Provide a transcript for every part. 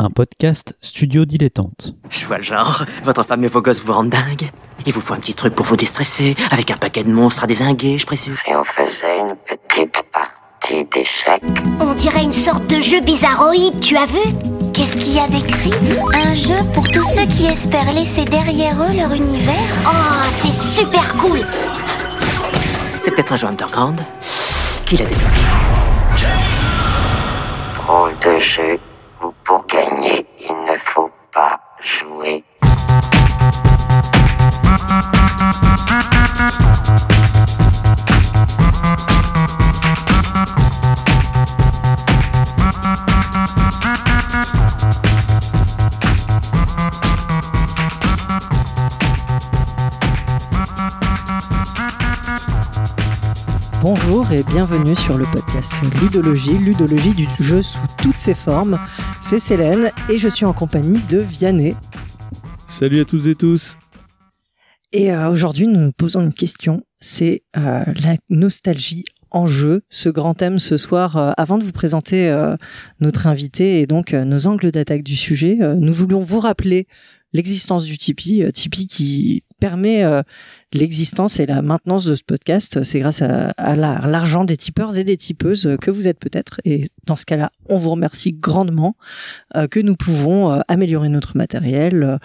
un podcast studio dilettante. Je vois le genre. Votre femme et vos gosses vous rendent dingue. Il vous faut un petit truc pour vous déstresser, avec un paquet de monstres à désinguer, je précise. Et on faisait une petite partie d'échecs. On dirait une sorte de jeu bizarroïde, tu as vu? Qu'est-ce qu'il y a d'écrit? Un jeu pour tous ceux qui espèrent laisser derrière eux leur univers? Oh, c'est super cool C'est peut-être un jeu underground. Qui l'a développé? Drôle de jeu pour gagner, il ne faut pas jouer. Bonjour et bienvenue sur le podcast Ludologie, Ludologie du jeu sous toutes ses formes. C'est Célène et je suis en compagnie de Vianney. Salut à toutes et tous. Et euh, aujourd'hui, nous nous posons une question, c'est euh, la nostalgie en jeu, ce grand thème ce soir. Euh, avant de vous présenter notre invité et donc nos angles d'attaque du sujet, nous voulions vous rappeler l'existence du Tipeee, Tipeee qui permet euh, l'existence et la maintenance de ce podcast. C'est grâce à, à la- l'argent des tipeurs et des tipeuses que vous êtes peut-être. Et dans ce cas-là, on vous remercie grandement euh, que nous pouvons euh, améliorer notre matériel,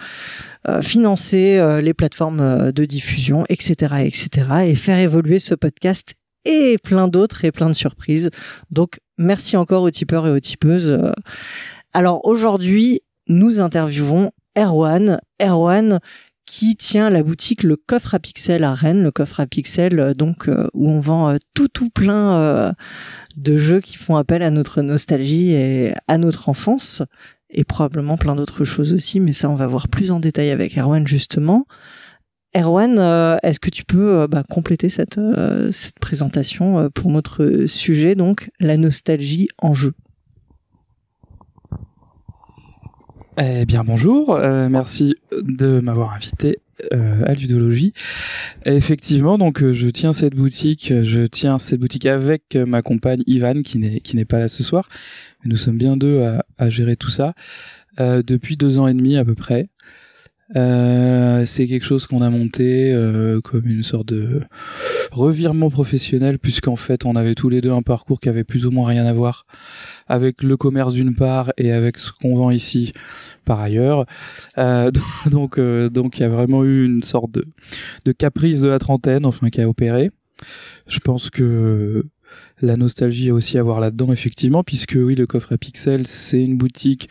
financer les plateformes de diffusion, etc., etc., et faire évoluer ce podcast et plein d'autres et plein de surprises. Donc, merci encore aux tipeurs et aux tipeuses. Alors, aujourd'hui, nous interviewons Erwan. Erwan qui tient la boutique Le Coffre à Pixel à Rennes. Le Coffre à Pixel, euh, donc, euh, où on vend euh, tout, tout plein de jeux qui font appel à notre nostalgie et à notre enfance. Et probablement plein d'autres choses aussi, mais ça, on va voir plus en détail avec Erwan, justement. Erwan, est-ce que tu peux bah, compléter cette, cette présentation pour notre sujet, donc la nostalgie en jeu? Eh bien bonjour, euh, merci de m'avoir invité euh, à Ludologie. Effectivement, donc euh, je tiens cette boutique, je tiens cette boutique avec ma compagne Ivan qui n'est qui n'est pas là ce soir. Nous sommes bien deux à, gérer tout ça depuis deux ans et demi à peu près. Euh, c'est quelque chose qu'on a monté euh, comme une sorte de revirement professionnel puisqu'en fait on avait tous les deux un parcours qui avait plus ou moins rien à voir avec le commerce d'une part et avec ce qu'on vend ici par ailleurs. Euh, donc euh, donc il y a vraiment eu une sorte de, de caprice de la trentaine enfin qui a opéré. Je pense que la nostalgie aussi à voir là-dedans effectivement puisque oui le coffre à pixels c'est une boutique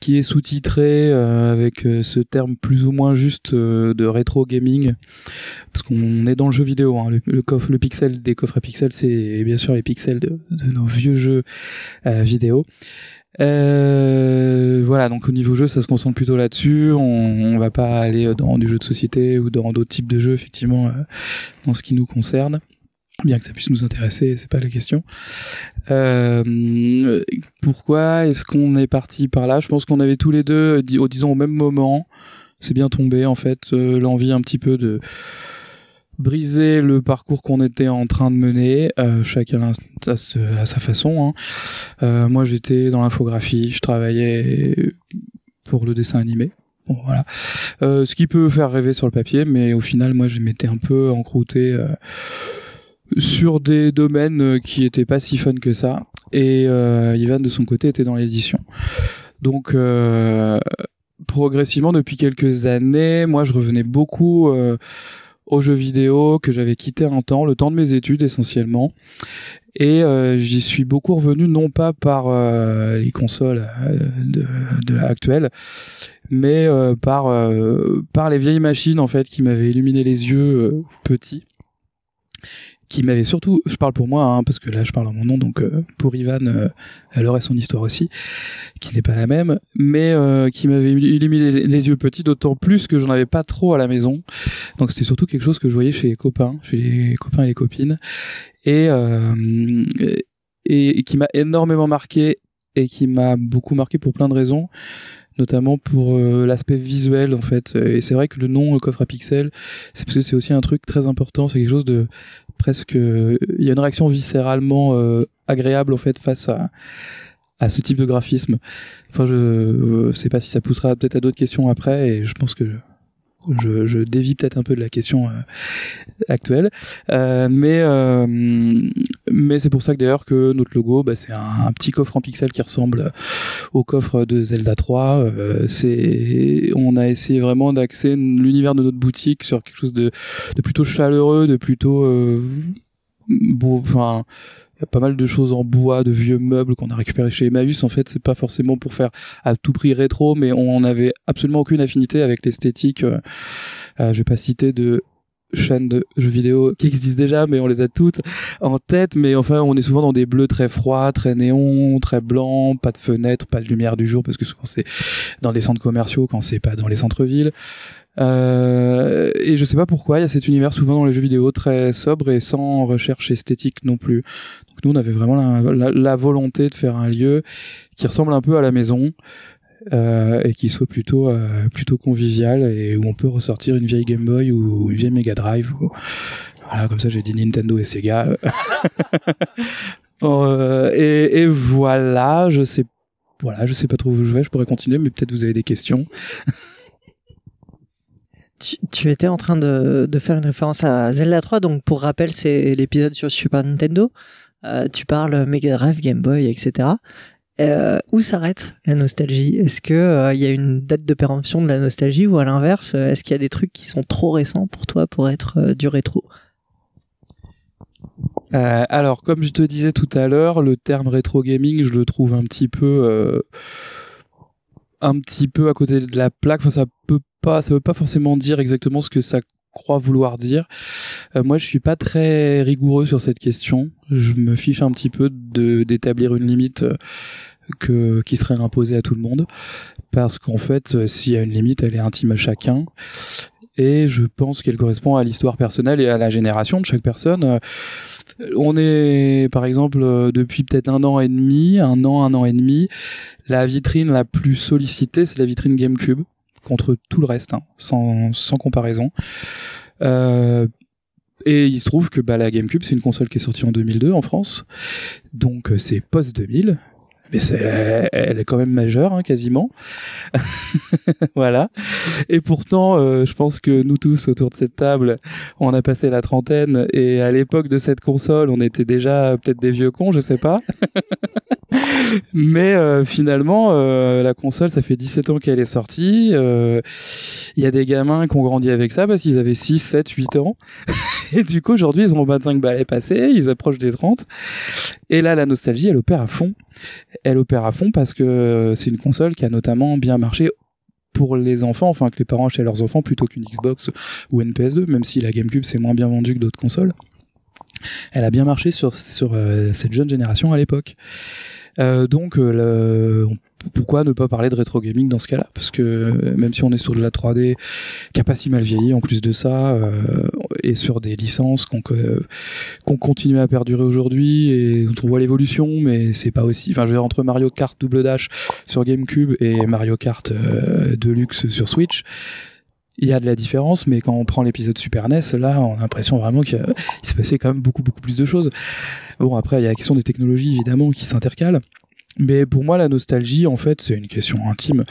qui est sous-titrée euh, avec euh, ce terme plus ou moins juste euh, de rétro gaming parce qu'on est dans le jeu vidéo hein. le, coffre le pixel des coffres à pixels c'est bien sûr les pixels de, nos vieux jeux vidéo voilà, donc au niveau jeu, ça se concentre plutôt là-dessus. On, on va pas aller dans du jeu de société ou dans d'autres types de jeux, effectivement, dans ce qui nous concerne. Bien que ça puisse nous intéresser, c'est pas la question. Euh, pourquoi est-ce qu'on est parti par là? Je pense qu'on avait tous les deux, dis- oh, disons au même moment, c'est bien tombé en fait, euh, l'envie un petit peu de briser le parcours qu'on était en train de mener, euh, chacun à, sa- façon. hein. Euh, moi, j'étais dans l'infographie, je travaillais pour le dessin animé. Voilà. Euh, ce qui peut faire rêver sur le papier, mais au final, moi, je m'étais un peu encrouté euh, sur des domaines euh, qui étaient pas si fun que ça. Et euh, Ivan, de son côté, était dans l'édition. Donc, euh, progressivement, depuis quelques années, moi, je revenais beaucoup euh, aux jeux vidéo que j'avais quitté un temps, le temps de mes études essentiellement. Et euh, j'y suis beaucoup revenu non pas par les consoles euh, de, de mais par par les vieilles machines en fait qui m'avaient illuminé les yeux petits, qui m'avaient surtout, je parle pour moi hein, parce que là je parle en mon nom, donc euh, pour Ivan, euh, elle aurait son histoire aussi, qui n'est pas la même, mais euh, qui m'avait illuminé les, yeux petits, d'autant plus que j'en avais pas trop à la maison, donc c'était surtout quelque chose que je voyais chez les copains, chez les copains et les copines, et euh, et qui m'a énormément marqué et qui m'a beaucoup marqué pour plein de raisons notamment pour euh, l'aspect visuel en fait et c'est vrai que le nom euh, coffre à pixels c'est parce que c'est aussi un truc très important c'est quelque chose de presque il y a une réaction viscéralement euh, agréable en fait face à à ce type de graphisme. Enfin, je, je sais pas si ça poussera peut-être à d'autres questions après, et je pense que je, dévie peut-être un peu de la question euh, actuelle, euh, mais euh, mais c'est pour ça que d'ailleurs que notre logo, bah, c'est un, petit coffre en pixels qui ressemble au coffre de Zelda 3. Euh, c'est on a essayé vraiment d'axer l'univers de notre boutique sur quelque chose de, plutôt chaleureux, de plutôt beau, pas mal de choses en bois, de vieux meubles qu'on a récupérés chez Emmaüs. En fait, c'est pas forcément pour faire à tout prix rétro, mais on n'avait absolument aucune affinité avec l'esthétique. Euh, euh, je vais pas citer de chaînes de jeux vidéo qui existent déjà, mais on les a toutes en tête. Mais enfin, on est souvent dans des bleus très froids, très néons, très blancs, pas de fenêtres, pas de lumière du jour, parce que souvent c'est dans les centres commerciaux quand c'est pas dans les centres-villes. Euh, et je sais pas pourquoi, il y a cet univers souvent dans les jeux vidéo très sobre et sans recherche esthétique non plus. Donc nous, on avait vraiment la, la, la volonté de faire un lieu qui ressemble un peu à la maison euh, et qui soit plutôt euh, plutôt convivial et où on peut ressortir une vieille Game Boy ou une vieille Mega Drive. Ou... Voilà, comme ça j'ai dit Nintendo et Sega. Euh, et, et voilà, je sais voilà, je sais pas trop où je vais, je pourrais continuer, mais peut-être vous avez des questions. Tu, étais en train de, faire une référence à Zelda 3, donc pour rappel, c'est l'épisode sur Super Nintendo. Euh, tu parles Mega Drive, Game Boy, etc. Euh, où s'arrête la nostalgie? Est-ce que euh, il y a une date de péremption de la nostalgie? Ou à l'inverse, euh, est-ce qu'il y a des trucs qui sont trop récents pour toi pour être euh, du rétro? Euh, alors, comme je te disais tout à l'heure, le terme rétro gaming, je le trouve un petit peu, euh, un petit peu à côté de la plaque. Enfin, ça peut pas, ça veut pas forcément dire exactement ce que ça croit vouloir dire. Euh, moi, je suis pas très rigoureux sur cette question. Je me fiche un petit peu de d'établir une limite euh, que qui serait imposée à tout le monde, parce qu'en fait, euh, s'il y a une limite, elle est intime à chacun. Et je pense qu'elle correspond à l'histoire personnelle et à la génération de chaque personne. On est, par exemple, depuis peut-être un an et demi, un an, un an et demi, la vitrine la plus sollicitée, c'est la vitrine GameCube, contre tout le reste, hein, sans, sans comparaison. Euh, et il se trouve que bah, la GameCube, c'est une console qui est sortie en 2002 en France, donc euh, c'est post 2000. Mais elle est quand même majeure, hein, quasiment. voilà. Et pourtant, euh, je pense que nous tous autour de cette table, on a passé la trentaine. Et à l'époque de cette console, on était déjà peut-être des vieux cons, je sais pas. Mais euh, finalement, euh, la console, ça fait 17 ans qu'elle est sortie. Euh, Il y a des gamins qui ont grandi avec ça parce qu'ils avaient 6, 7, 8 ans. Et du coup, aujourd'hui, ils ont 25 balais passés, ils approchent des 30. Et là, la nostalgie, elle opère à fond. Elle opère à fond parce que c'est une console qui a notamment bien marché pour les enfants, enfin que les parents achètent leurs enfants plutôt qu'une Xbox ou une PS2, même si la GameCube c'est moins bien vendu que d'autres consoles. Elle a bien marché sur, sur cette jeune génération à l'époque. Euh, donc, euh, pourquoi ne pas parler de rétro gaming dans ce cas-là? Parce que euh, même si on est sur de la 3D qui a pas si mal vieilli, en plus de ça, euh, et sur des licences qu'on continue à perdurer aujourd'hui et dont on voit l'évolution, mais c'est pas aussi. Enfin, je veux dire entre Mario Kart Double Dash sur GameCube et Mario Kart Deluxe sur Switch. Il y a de la différence, mais quand on prend l'épisode Super NES, là, on a l'impression vraiment qu'il s'est passé quand même beaucoup, beaucoup plus de choses. Bon, après, il y a la question des technologies, évidemment, qui s'intercalent. Mais pour moi, la nostalgie, en fait, c'est une question intime.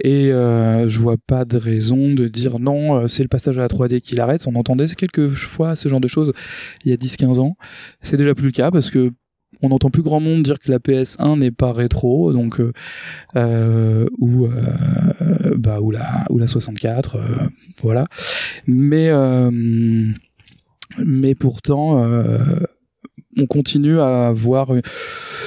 Et euh, je vois pas de raison de dire non, euh, c'est le passage à la 3D qui l'arrête. On entendait quelques fois ce genre de choses il y a 10-15 ans. C'est déjà plus le cas parce que on n'entend plus grand monde dire que la PS1 n'est pas rétro, donc euh, euh, ou euh, bah ou la ou la 64, euh, voilà. Mais euh, mais pourtant, euh, on continue à avoir euh,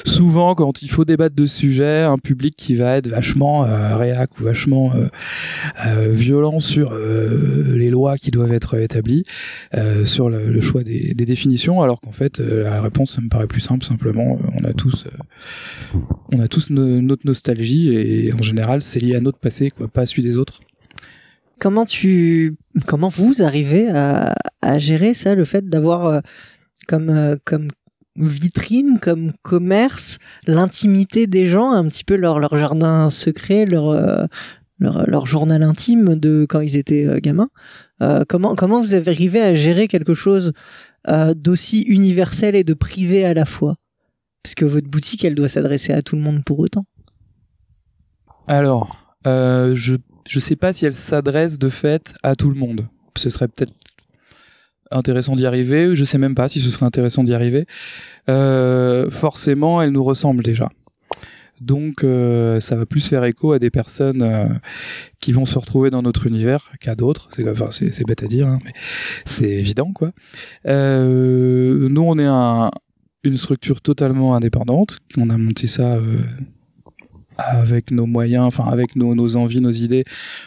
souvent quand il faut débattre de sujets un public qui va être vachement euh, réac ou vachement euh, euh, violent sur les lois qui doivent être établies, sur le, choix des, définitions, alors qu'en fait la réponse ça me paraît plus simple simplement. on a tous, on a tous no- notre nostalgie et en général c'est lié à notre passé, quoi, pas à celui des autres. Comment tu, comment vous arrivez à, gérer ça, le fait d'avoir comme euh, comme vitrine, comme commerce, l'intimité des gens, un petit peu leur leur jardin secret, leur euh, leur, leur journal intime de quand ils étaient euh, gamins. Comment comment vous avez arrivé à gérer quelque chose d'aussi universel et de privé à la fois? Parce que votre boutique, elle doit s'adresser à tout le monde pour autant. Alors, je je sais pas si elle s'adresse de fait à tout le monde. Ce serait peut-être intéressant d'y arriver. Je sais même pas si ce serait intéressant d'y arriver. Euh, forcément, elle nous ressemble déjà. Donc, euh, ça va plus faire écho à des personnes euh, qui vont se retrouver dans notre univers qu'à d'autres. C'est enfin, bête à dire, hein, mais c'est évident, quoi. Euh, nous, on est un, une structure totalement indépendante. On a monté ça euh, avec nos moyens, enfin avec nos, envies, nos idées.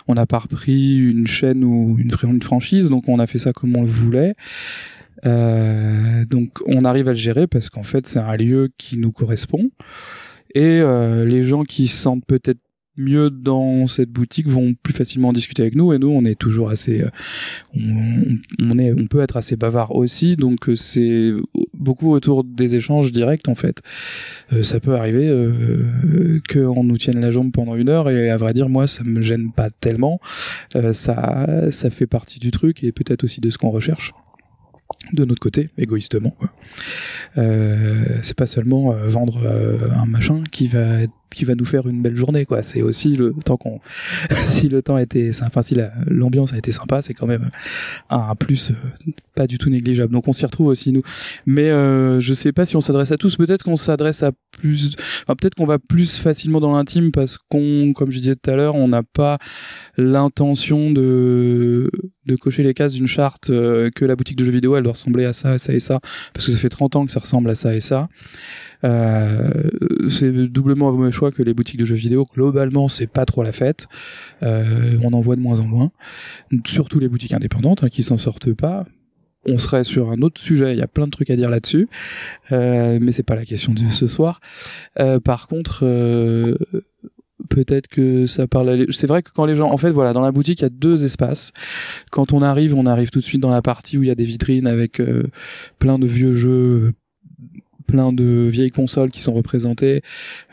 On n'a pas repris une chaîne ou une franchise, donc on a fait ça comme on le voulait. Euh, donc on arrive à le gérer parce qu'en fait c'est un lieu qui nous correspond et euh, les gens qui se sentent peut-être mieux dans cette boutique vont plus facilement discuter avec nous et nous on est toujours assez euh, on, est on peut être assez bavard aussi. Donc euh, c'est beaucoup autour des échanges directs en fait. Euh, ça peut arriver euh, qu'on nous tienne la jambe pendant une heure et à vrai dire moi ça me gêne pas tellement. Ça ça fait partie du truc et peut-être aussi de ce qu'on recherche. De notre côté, égoïstement. C'est pas seulement vendre un machin qui va être- qui va nous faire une belle journée quoi. C'est aussi le temps qu'on si le temps était sympa si la- l'ambiance a été sympa c'est quand même un plus euh, pas du tout négligeable. Donc on s'y retrouve aussi nous. Mais euh, je sais pas si on s'adresse à tous. Peut-être qu'on s'adresse à plus enfin, peut-être qu'on va plus facilement dans l'intime parce qu'on comme je disais tout à l'heure on n'a pas l'intention de de cocher les cases d'une charte euh, que la boutique de jeux vidéo elle doit ressembler à ça, à ça et ça. Parce que ça fait 30 ans que ça ressemble à ça et ça c'est doublement un mauvais choix que les boutiques de jeux vidéo globalement c'est pas trop la fête euh, on en voit de moins en moins surtout les boutiques indépendantes hein, qui s'en sortent pas on serait sur un autre sujet, il y a plein de trucs à dire là-dessus, euh, mais c'est pas la question de ce soir. Euh, par contre, euh, peut-être que ça parle. à C'est vrai que quand les gens, en fait, voilà, dans la boutique, il y a deux espaces. Quand on arrive, on arrive tout de suite dans la partie où il y a des vitrines avec euh, plein de vieux jeux, plein de vieilles consoles qui sont représentées,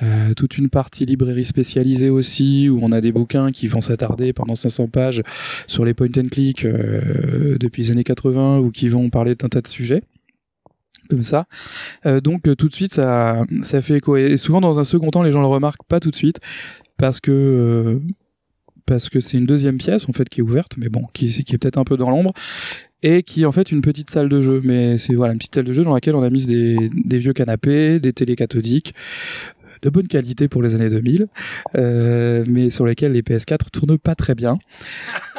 euh, toute une partie librairie spécialisée aussi où on a des bouquins qui vont s'attarder pendant 500 pages sur les point and click euh, depuis les années 80 ou qui vont parler d'un tas de sujets comme ça. Euh, donc tout de suite ça fait écho et souvent dans un second temps les gens le remarquent pas tout de suite parce que c'est une deuxième pièce en fait qui est ouverte mais bon qui est peut-être un peu dans l'ombre et qui est en fait une petite salle de jeu. Mais c'est voilà une petite salle de jeu dans laquelle on a mis des, des vieux canapés des télés cathodiques de bonne qualité pour les années 2000 euh, mais sur lesquels les PS4 tournent pas très bien.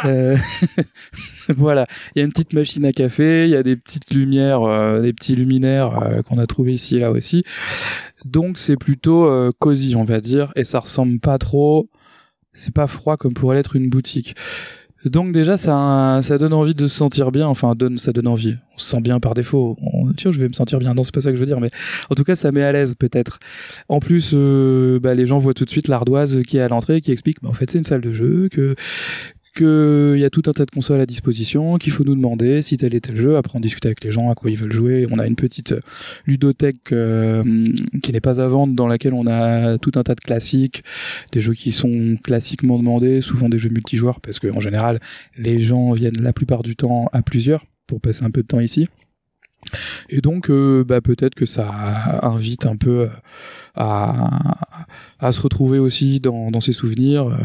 Euh, voilà. Il y a une petite machine à café il y a des petites lumières euh, des petits luminaires euh, qu'on a trouvé ici et là aussi. Donc c'est plutôt euh, cosy on va dire et ça ressemble pas trop c'est pas froid comme pourrait l'être une boutique donc déjà ça ça donne envie de se sentir bien. Enfin donne ça donne envie. On se sent bien par défaut. Tiens je vais me sentir bien. Non c'est pas ça que je veux dire mais en tout cas ça met à l'aise peut-être. En plus euh, bah, les gens voient tout de suite l'ardoise qui est à l'entrée qui explique bah, en fait c'est une salle de jeu que que il y a tout un tas de consoles à disposition, qu'il faut nous demander si tel est tel jeu. Après, on discute avec les gens à quoi ils veulent jouer. On a une petite euh, ludothèque euh, qui n'est pas à vendre, dans laquelle on a tout un tas de classiques, des jeux qui sont classiquement demandés, souvent des jeux multijoueurs, parce que en général, les gens viennent la plupart du temps à plusieurs pour passer un peu de temps ici. Et donc, euh, bah, peut-être que ça invite un peu à, se retrouver aussi dans, dans ses souvenirs.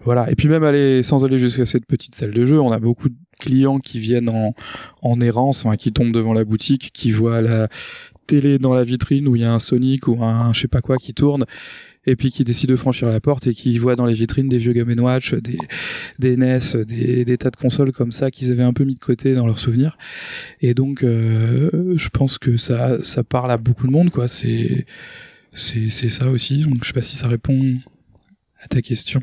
Voilà. Et puis même aller sans aller jusqu'à cette petite salle de jeu, on a beaucoup de clients qui viennent en, en errance, qui tombent devant la boutique, qui voient la télé dans la vitrine où il y a un Sonic ou un je sais pas quoi qui tourne et puis qui décident de franchir la porte et qui voient dans les vitrines des vieux Game Watch, des, des NES, des, des tas de consoles comme ça qu'ils avaient un peu mis de côté dans leurs souvenirs. Et donc, euh, je pense que ça, ça parle à beaucoup de monde, quoi. C'est, c'est, c'est ça aussi. Donc, je sais pas si ça répond à ta question.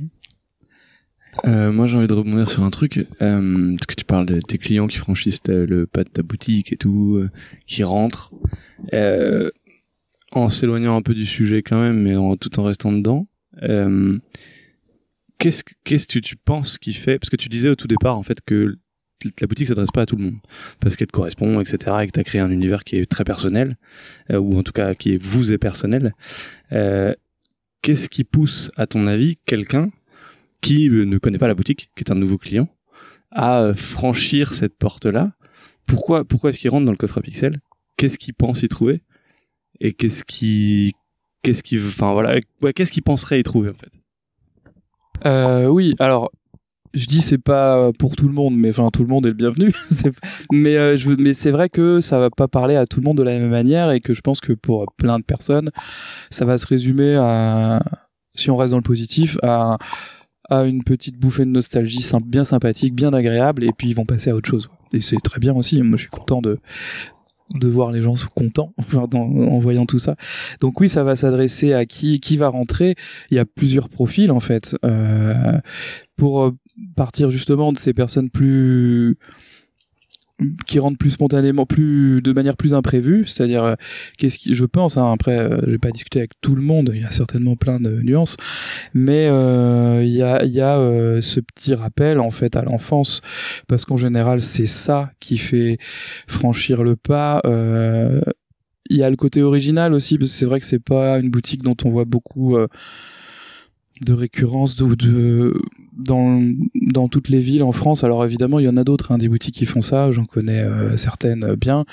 Euh, moi, j'ai envie de rebondir sur un truc. Euh, parce que tu parles de tes clients qui franchissent ta- le pas de ta boutique et tout, euh, qui rentrent. Euh, en s'éloignant un peu du sujet quand même, mais en, tout en restant dedans. Euh, qu'est-ce que qu'est-ce que tu penses qui fait Parce que tu disais au tout départ en fait que la boutique s'adresse pas à tout le monde parce qu'elle te correspond, etc. Et que tu as créé un univers qui est très personnel, euh, ou en tout cas qui est vous est personnel. Euh, Qu'est-ce qui pousse, à ton avis, quelqu'un qui euh, ne connaît pas la boutique, qui est un nouveau client, à euh, franchir cette porte-là. Pourquoi, pourquoi est-ce qu'il rentre dans le coffre à pixels Qu'est-ce qu'il pense y trouver? Et qu'est-ce qui qu'est-ce qui enfin voilà qu'est-ce qu'il penserait y trouver en fait? Euh, oui, alors je dis c'est pas pour tout le monde, mais enfin tout le monde est le bienvenu. Mais euh, je mais c'est vrai que ça va pas parler à tout le monde de la même manière et que je pense que pour plein de personnes, ça va se résumer à, si on reste dans le positif, à à une petite bouffée de nostalgie bien sympathique, bien agréable, et puis ils vont passer à autre chose. Et c'est très bien aussi. Moi, je suis content de de voir les gens contents enfin, en voyant tout ça. Donc oui, ça va s'adresser à qui qui va rentrer. Il y a plusieurs profils en fait. Euh, pour euh, partir justement de ces personnes plus qui rentrent plus spontanément, plus de manière plus imprévue, c'est-à-dire euh, qu'est-ce qui, je pense, hein, après, euh, j'ai pas discuté avec tout le monde, il y a certainement plein de nuances, mais euh, il y a, y a euh, ce petit rappel en fait à l'enfance, parce qu'en général c'est ça qui fait franchir le pas. il y a le côté original aussi, parce que c'est vrai que c'est pas une boutique dont on voit beaucoup de récurrence de, de dans dans toutes les villes en France. Alors évidemment, il y en a d'autres, hein, des boutiques qui font ça. J'en connais euh, certaines bien.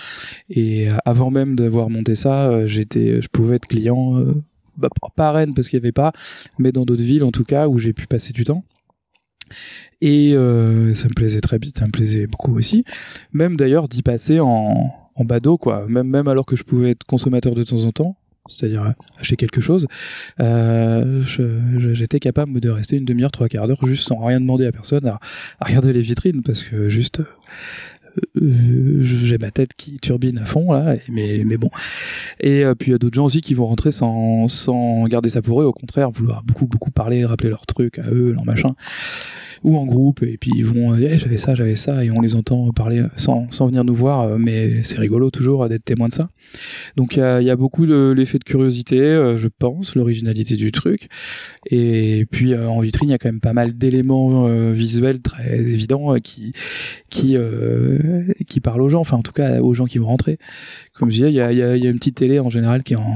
Et euh, avant même d'avoir monté ça, euh, j'étais, je pouvais être client. euh, bah, pas à Rennes parce qu'il y avait pas, mais dans d'autres villes en tout cas où j'ai pu passer du temps. Et euh, ça me plaisait très bien, ça me plaisait beaucoup aussi. Même d'ailleurs d'y passer en, en badaud, quoi. Même, même alors que je pouvais être consommateur de temps en temps, c'est-à-dire euh, acheter quelque chose, euh, j'étais capable de rester une demi-heure, trois quarts d'heure juste sans rien demander à personne, à, regarder les vitrines, parce que juste euh, j'ai ma tête qui turbine à fond là, mais, mais bon. Et puis il y a d'autres gens aussi qui vont rentrer sans, sans garder ça pour eux, au contraire, vouloir beaucoup beaucoup parler, rappeler leurs trucs à eux, leur machin ou en groupe et puis ils vont eh, j'avais ça j'avais ça et on les entend parler sans, sans venir nous voir euh, mais c'est rigolo toujours euh, d'être témoin de ça. Donc il y a, y a beaucoup de l'effet de curiosité euh, je pense l'originalité du truc. Et puis en vitrine il y a quand même pas mal d'éléments visuels très évidents qui qui euh, qui parlent aux gens enfin en tout cas aux gens qui vont rentrer. Comme je disais il y a, y a, y a une petite télé en général qui est en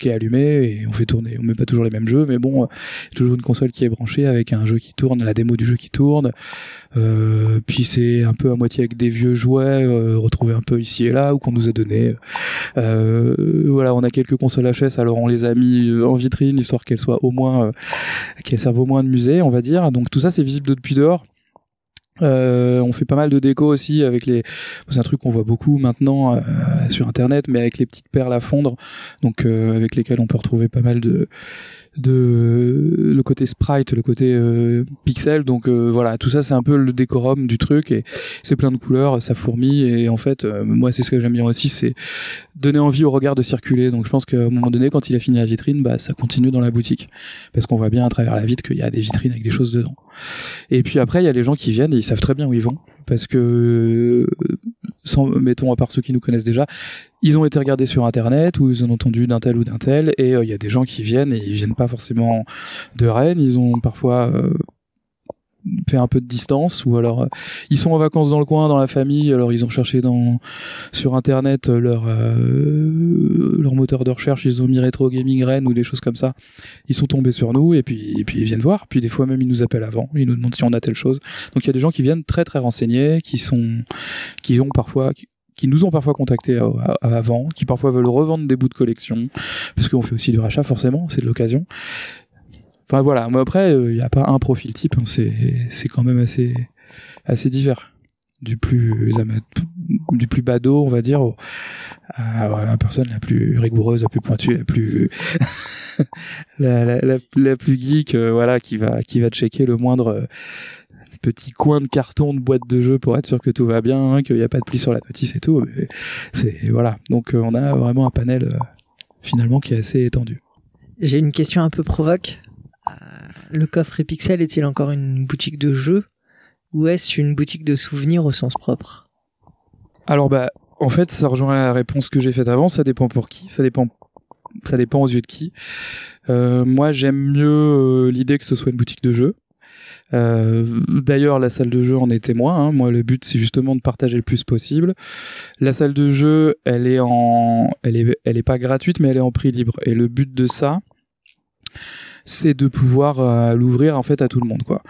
qui est allumée et on fait tourner on met pas toujours les mêmes jeux mais bon euh, toujours une console qui est branchée avec un jeu qui tourne, la démo du jeu qui tourne. Euh, puis c'est un peu à moitié avec des vieux jouets euh, retrouvés un peu ici et là ou qu'on nous a donné. Voilà, on a quelques consoles HS, alors on les a mis en vitrine histoire qu'elles soient au moins, qu'elles servent au moins de musée, on va dire. Donc tout ça c'est visible depuis dehors. Euh, on fait pas mal de déco aussi avec les. C'est un truc qu'on voit beaucoup maintenant euh, sur internet, mais avec les petites perles à fondre, donc euh, avec lesquelles on peut retrouver pas mal de de le côté sprite, le côté euh, pixel. Donc euh, voilà, tout ça c'est un peu le décorum du truc et c'est plein de couleurs, ça fourmille et en fait euh, moi c'est ce que j'aime bien aussi, c'est donner envie au regard de circuler. Donc je pense qu'à un moment donné quand il a fini la vitrine, bah ça continue dans la boutique parce qu'on voit bien à travers la vitre qu'il y a des vitrines avec des choses dedans. Et puis après il y a les gens qui viennent et ils savent très bien où ils vont parce que euh, sans mettons à part ceux qui nous connaissent déjà, ils ont été regardés sur internet ou ils ont entendu d'un tel ou d'un tel et euh, il y a des gens qui viennent et ils viennent pas forcément de Rennes, ils ont parfois euh, fait un peu de distance ou alors euh, ils sont en vacances dans le coin dans la famille alors ils ont cherché sur internet euh, leur euh, leur moteur de recherche ils ont mis rétro gaming Rennes ou des choses comme ça. Ils sont tombés sur nous et puis et puis ils viennent voir. Puis des fois même ils nous appellent avant. Ils nous demandent si on a telle chose. Donc il y a des gens qui viennent très très renseignés qui sont qui ont parfois qui, nous ont parfois contactés avant, qui parfois veulent revendre des bouts de collection, parce qu'on fait aussi du rachat forcément, c'est de l'occasion. Enfin voilà, mais après, il n'y a pas un profil type, hein, c'est quand même assez assez divers. Du plus du plus badaud, on va dire, à la personne la plus rigoureuse, la plus pointue, la plus la, plus geek, euh, voilà, qui va qui va checker le moindre euh, petit coin de carton de boîte de jeu pour être sûr que tout va bien, hein, qu'il n'y a pas de pli sur la notice et tout. C'est voilà. Donc euh, on a vraiment un panel euh, finalement qui est assez étendu. J'ai une question un peu provoque. Le coffre Epixel est-il encore une boutique de jeux ou est-ce une boutique de souvenirs au sens propre? Alors bah en fait ça rejoint la réponse que j'ai faite avant. Ça dépend pour qui. Ça dépend. Ça dépend aux yeux de qui. Euh, moi j'aime mieux euh, l'idée que ce soit une boutique de jeux. Euh, D'ailleurs, la salle de jeu en est témoin. hein. Moi, le but, c'est justement de partager le plus possible. La salle de jeu, elle est en, elle est, elle est pas gratuite, mais elle est en prix libre. Et le but de ça, c'est de pouvoir euh, l'ouvrir en fait à tout le monde quoi.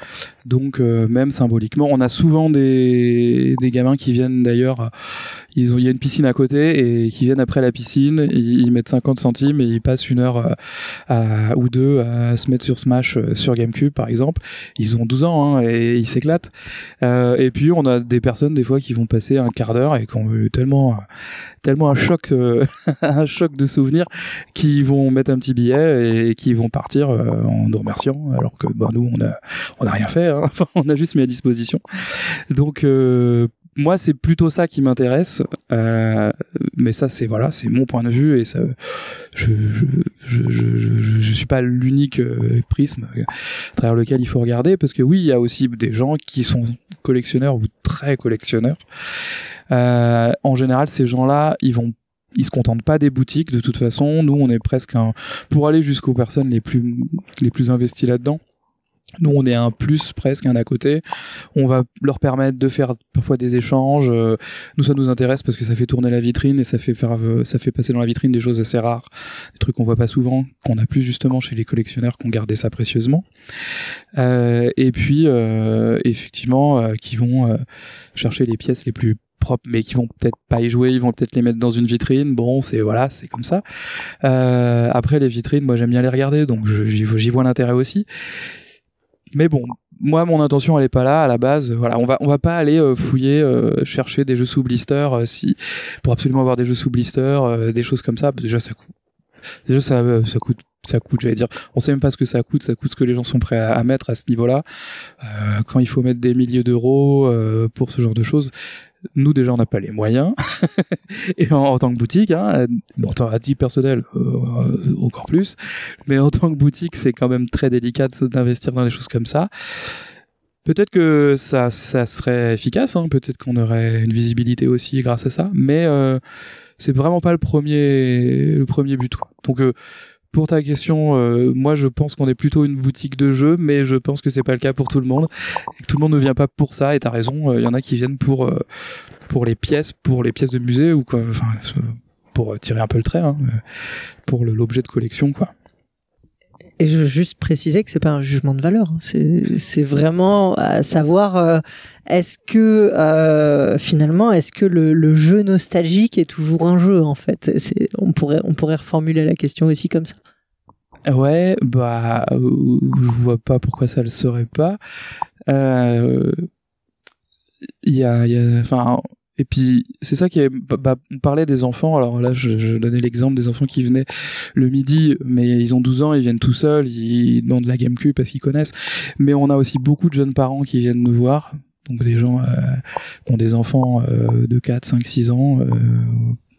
Donc euh, même symboliquement, on a souvent des des gamins qui viennent d'ailleurs ils ont il y a une piscine à côté et qui viennent après la piscine, ils, mettent 50 centimes et ils passent une heure euh, à, ou deux à se mettre sur Smash euh, sur GameCube par exemple. Ils ont 12 ans hein, et ils s'éclatent. Euh, et puis on a des personnes des fois qui vont passer un quart d'heure et qui ont eu tellement tellement un choc euh, un choc de souvenirs qui vont mettre un petit billet et qui vont partir en nous remerciant alors que bah, nous on a on a rien fait hein. on a juste mis à disposition. Donc moi, c'est plutôt ça qui m'intéresse, euh, mais ça, c'est voilà, c'est mon point de vue et ça, je je je je, je, suis pas l'unique euh, prisme à travers lequel il faut regarder, parce que oui, il y a aussi des gens qui sont collectionneurs ou très collectionneurs. Euh, en général, ces gens-là, ils vont ils se contentent pas des boutiques de toute façon. Nous, on est presque un pour aller jusqu'aux personnes les plus les plus investies là-dedans. Nous, on est un plus presque un à côté. On va leur permettre de faire parfois des échanges. Euh, nous, ça nous intéresse parce que ça fait tourner la vitrine et ça fait faire, euh, ça fait passer dans la vitrine des choses assez rares, des trucs qu'on voit pas souvent, qu'on a plus justement chez les collectionneurs qui ont gardé ça précieusement. Euh, et puis, effectivement, qui vont chercher les pièces les plus propres, mais qui vont peut-être pas y jouer, ils vont peut-être les mettre dans une vitrine. Bon, c'est voilà, c'est comme ça. Après, les vitrines, moi, j'aime bien les regarder, donc j'y vois l'intérêt aussi mais bon moi mon intention elle est pas là à la base. Voilà on va on va pas aller euh, fouiller euh, chercher des jeux sous blister euh, si pour absolument avoir des jeux sous blister des choses comme ça. Déjà ça coûte déjà ça ça coûte ça coûte j'allais dire on sait même pas ce que ça coûte ça coûte ce que les gens sont prêts à, mettre à ce niveau là euh, quand il faut mettre des milliers d'euros euh, pour ce genre de choses nous déjà on n'a pas les moyens. Et en, tant que boutique hein, bon, en tant à titre personnel euh, euh, encore plus. Mais en tant que boutique c'est quand même très délicat d'investir dans des choses comme ça. Peut-être que ça serait efficace hein, peut-être qu'on aurait une visibilité aussi grâce à ça. Mais euh, c'est vraiment pas le premier le premier but. Donc euh, pour ta question, euh, moi je pense qu'on est plutôt une boutique de jeux, mais je pense que c'est pas le cas pour tout le monde. Et que tout le monde ne vient pas pour ça. Et t'as raison, il y en a qui viennent pour euh, pour les pièces, pour les pièces de musée ou quoi. Enfin, euh, pour euh, tirer un peu le trait, hein, euh, pour l'objet de collection, quoi. Et je veux juste préciser que c'est pas un jugement de valeur. hein. C'est vraiment à savoir euh, est-ce que euh, finalement est-ce que le, jeu nostalgique est toujours un jeu en fait? On pourrait on pourrait reformuler la question aussi comme ça. Ouais, bah, euh, je vois pas pourquoi ça le serait pas. Euh, Il y a, y a, enfin, et puis c'est ça qui est, bah, bah, on parlait des enfants. Alors là, je, donnais l'exemple des enfants qui venaient le midi, mais ils ont 12 ans, ils viennent tout seuls, ils demandent la GameCube parce qu'ils connaissent. Mais on a aussi beaucoup de jeunes parents qui viennent nous voir. Donc des gens euh, qui ont des enfants euh, de 4, 5, 6 ans, euh,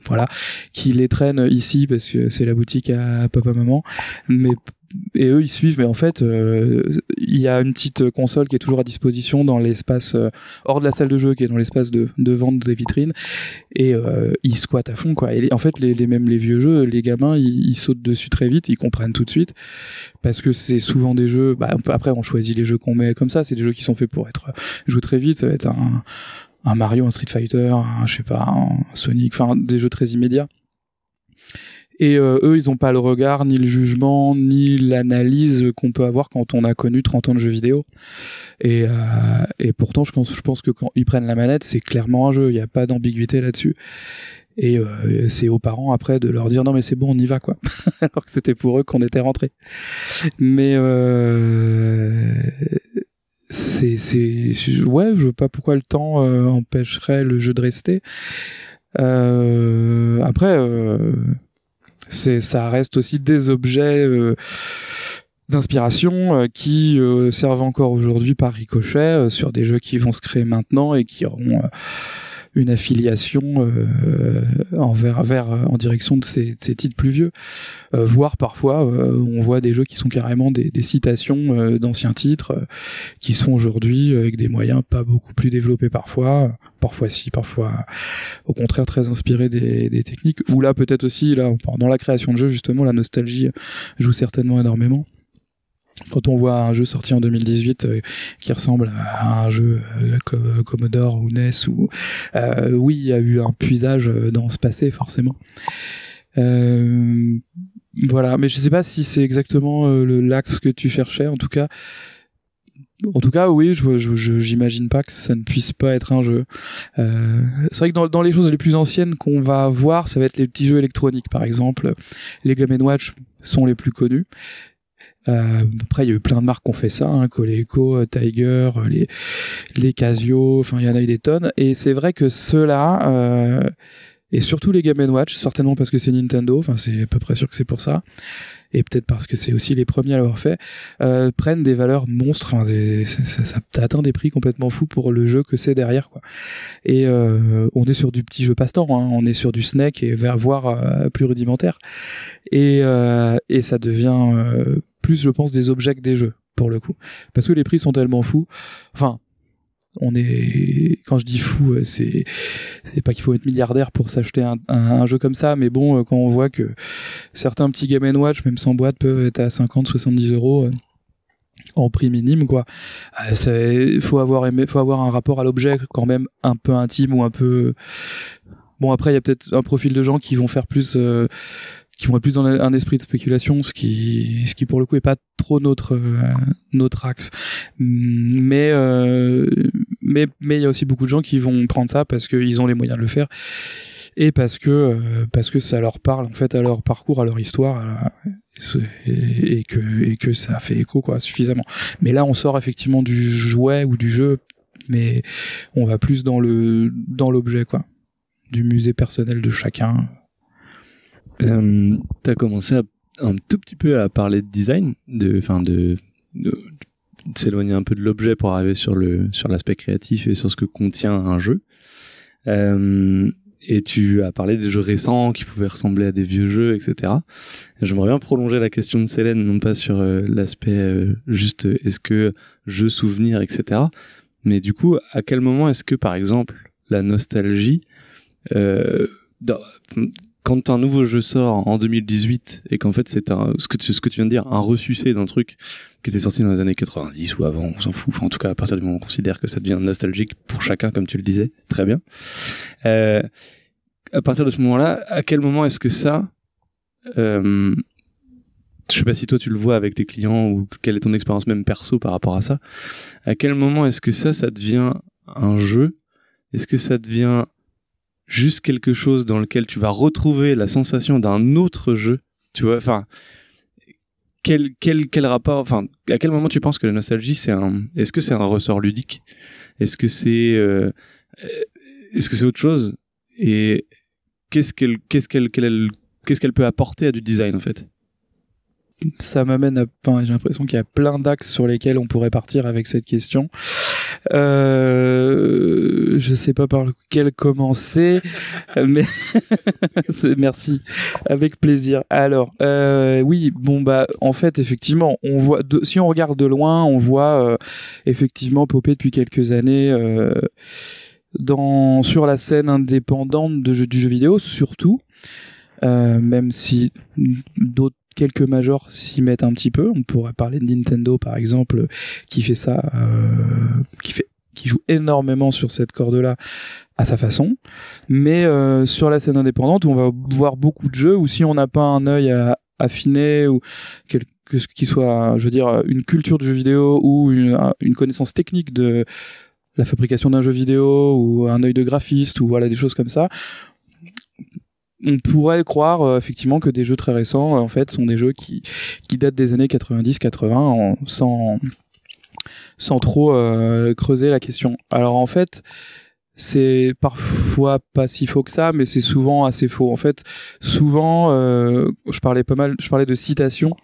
voilà, qui les traînent ici parce que c'est la boutique à papa maman. Mais et eux ils suivent mais en fait euh, il y a une petite console qui est toujours à disposition dans l'espace euh, hors de la salle de jeu qui est dans l'espace de, de vente des vitrines. Et euh, ils squattent à fond quoi. Et en fait les, les mêmes les vieux jeux les gamins ils, sautent dessus très vite ils comprennent tout de suite. Parce que c'est souvent des jeux bah, après on choisit les jeux qu'on met comme ça. C'est des jeux qui sont faits pour être joués très vite. Ça va être un un Mario, un Street Fighter, un, je sais pas, un Sonic, enfin des jeux très immédiats. Et euh, eux, ils ont pas le regard, ni le jugement, ni l'analyse qu'on peut avoir quand on a connu 30 ans de jeux vidéo. Et, euh, et pourtant, je pense, que quand ils prennent la manette, c'est clairement un jeu. Il n'y a pas d'ambiguïté là-dessus. Et euh, c'est aux parents après de leur dire non mais c'est bon, on y va quoi. Alors que c'était pour eux qu'on était rentrés. Mais euh, c'est c'est ouais, je vois pas pourquoi le temps euh, empêcherait le jeu de rester. Euh, après. C'est ça reste aussi des objets euh, d'inspiration euh, qui euh, servent encore aujourd'hui par ricochet sur des jeux qui vont se créer maintenant et qui auront une affiliation euh, envers vers en direction de ces, de ces titres plus vieux. Euh, voire parfois euh, on voit des jeux qui sont carrément des, des citations euh, d'anciens titres euh, qui sont aujourd'hui avec des moyens pas beaucoup plus développés parfois. Parfois si parfois au contraire très inspiré des, des techniques. Ou là peut-être aussi là dans la création de jeux justement la nostalgie joue certainement énormément quand on voit un jeu sorti en 2018 euh, qui ressemble à un jeu euh, Commodore ou NES euh, oui il y a eu un puisage dans ce passé forcément voilà, mais je sais pas si c'est exactement le l'axe que tu cherchais. En tout cas, en tout cas, oui, je j'imagine pas que ça ne puisse pas être un jeu. C'est vrai que dans, dans les choses les plus anciennes qu'on va voir, ça va être les petits jeux électroniques, par exemple. Les Game Watch sont les plus connus. Euh, après, il y a eu plein de marques qui ont fait ça, hein, Coleco, Tiger, les, les Casio, enfin, il y en a eu des tonnes. Et c'est vrai que ceux-là, euh, et surtout les Game Watch, certainement parce que c'est Nintendo, enfin, c'est à peu près sûr que c'est pour ça, et peut-être parce que c'est aussi les premiers à l'avoir fait, euh, prennent des valeurs monstres, ça, ça, atteint des prix complètement fous pour le jeu que c'est derrière, quoi. Et euh, on est sur du petit jeu passe-temps, hein, on est sur du snack et voire euh, plus rudimentaire. Et, euh, et ça devient plus, je pense, des objets que des jeux, pour le coup. Parce que les prix sont tellement fous. Enfin, on est, quand je dis fou, euh, c'est, c'est pas qu'il faut être milliardaire pour s'acheter un, jeu comme ça, mais bon, euh, quand on voit que certains petits Game Watch, même sans boîte, peuvent être à 50, 70 euros, euh, en prix minime quoi c'est faut avoir faut avoir un rapport à l'objet quand même un peu intime ou un peu bon après il y a peut-être un profil de gens qui vont faire plus qui vont être plus dans un esprit de spéculation ce qui ce qui pour le coup est pas trop notre euh, notre axe. Mais euh, mais mais il y a aussi beaucoup de gens qui vont prendre ça parce qu'ils ont les moyens de le faire et parce que euh, parce que ça leur parle en fait à leur parcours à leur histoire et, et que et que ça fait écho quoi suffisamment. Mais là on sort effectivement du jouet ou du jeu mais on va plus dans le dans l'objet quoi du musée personnel de chacun Euh, T'as commencé à- un tout petit peu à parler de design, de, enfin de, de, s'éloigner un peu de l'objet pour arriver sur le sur l'aspect créatif et sur ce que contient un jeu. Euh, et tu as parlé des jeux récents qui pouvaient ressembler à des vieux jeux, etc. J'aimerais bien prolonger la question de Célène, non pas sur euh, l'aspect euh, juste est-ce que jeu souvenir, etc. Mais du coup, à quel moment est-ce que, par exemple, la nostalgie, dans- quand un nouveau jeu sort en 2018 et qu'en fait c'est un ce que tu, ce que tu viens de dire un ressucé d'un truc qui était sorti dans les années 90 ou avant on s'en fout. Enfin en tout cas à partir du moment où on considère que ça devient nostalgique pour chacun comme tu le disais très bien. Euh, à partir de ce moment-là à quel moment est-ce que ça euh, je sais pas si toi tu le vois avec tes clients ou quelle est ton expérience même perso par rapport à ça à quel moment est-ce que ça ça devient un jeu? Est-ce que ça devient juste quelque chose dans lequel tu vas retrouver la sensation d'un autre jeu, tu vois, enfin, quel, quel, quel rapport, enfin, à quel moment tu penses que la nostalgie, c'est un, est-ce que c'est un ressort ludique? Est-ce que c'est, euh, est-ce que c'est autre chose? Et qu'est-ce qu'elle, qu'est-ce qu'elle, qu'est-ce qu'elle peut apporter à du design, en fait? Ça m'amène à enfin, j'ai l'impression qu'il y a plein d'axes sur lesquels on pourrait partir avec cette question. Euh, je sais pas par lequel commencer mais merci. Avec plaisir. Alors euh, oui bon bah en fait effectivement on voit si on regarde de loin on voit euh, effectivement popper depuis quelques années euh, dans sur la scène indépendante de du jeu vidéo surtout. Euh, même si d'autres quelques majors s'y mettent un petit peu. On pourrait parler de Nintendo par exemple, qui fait ça, euh, qui fait, qui joue énormément sur cette corde-là à sa façon. Mais euh, sur la scène indépendante, on va voir beaucoup de jeux où si on n'a pas un œil à affiner ou quelque qui soit, je veux dire, une culture de jeu vidéo ou une, une connaissance technique de la fabrication d'un jeu vidéo ou un œil de graphiste ou voilà des choses comme ça on pourrait croire euh, effectivement que des jeux très récents euh, en fait sont des jeux qui datent des années 90 80 en, sans sans trop euh, creuser la question. Alors en fait, c'est parfois pas si faux que ça, mais c'est souvent assez faux. En fait, souvent, euh, je parlais pas mal, je parlais de citations.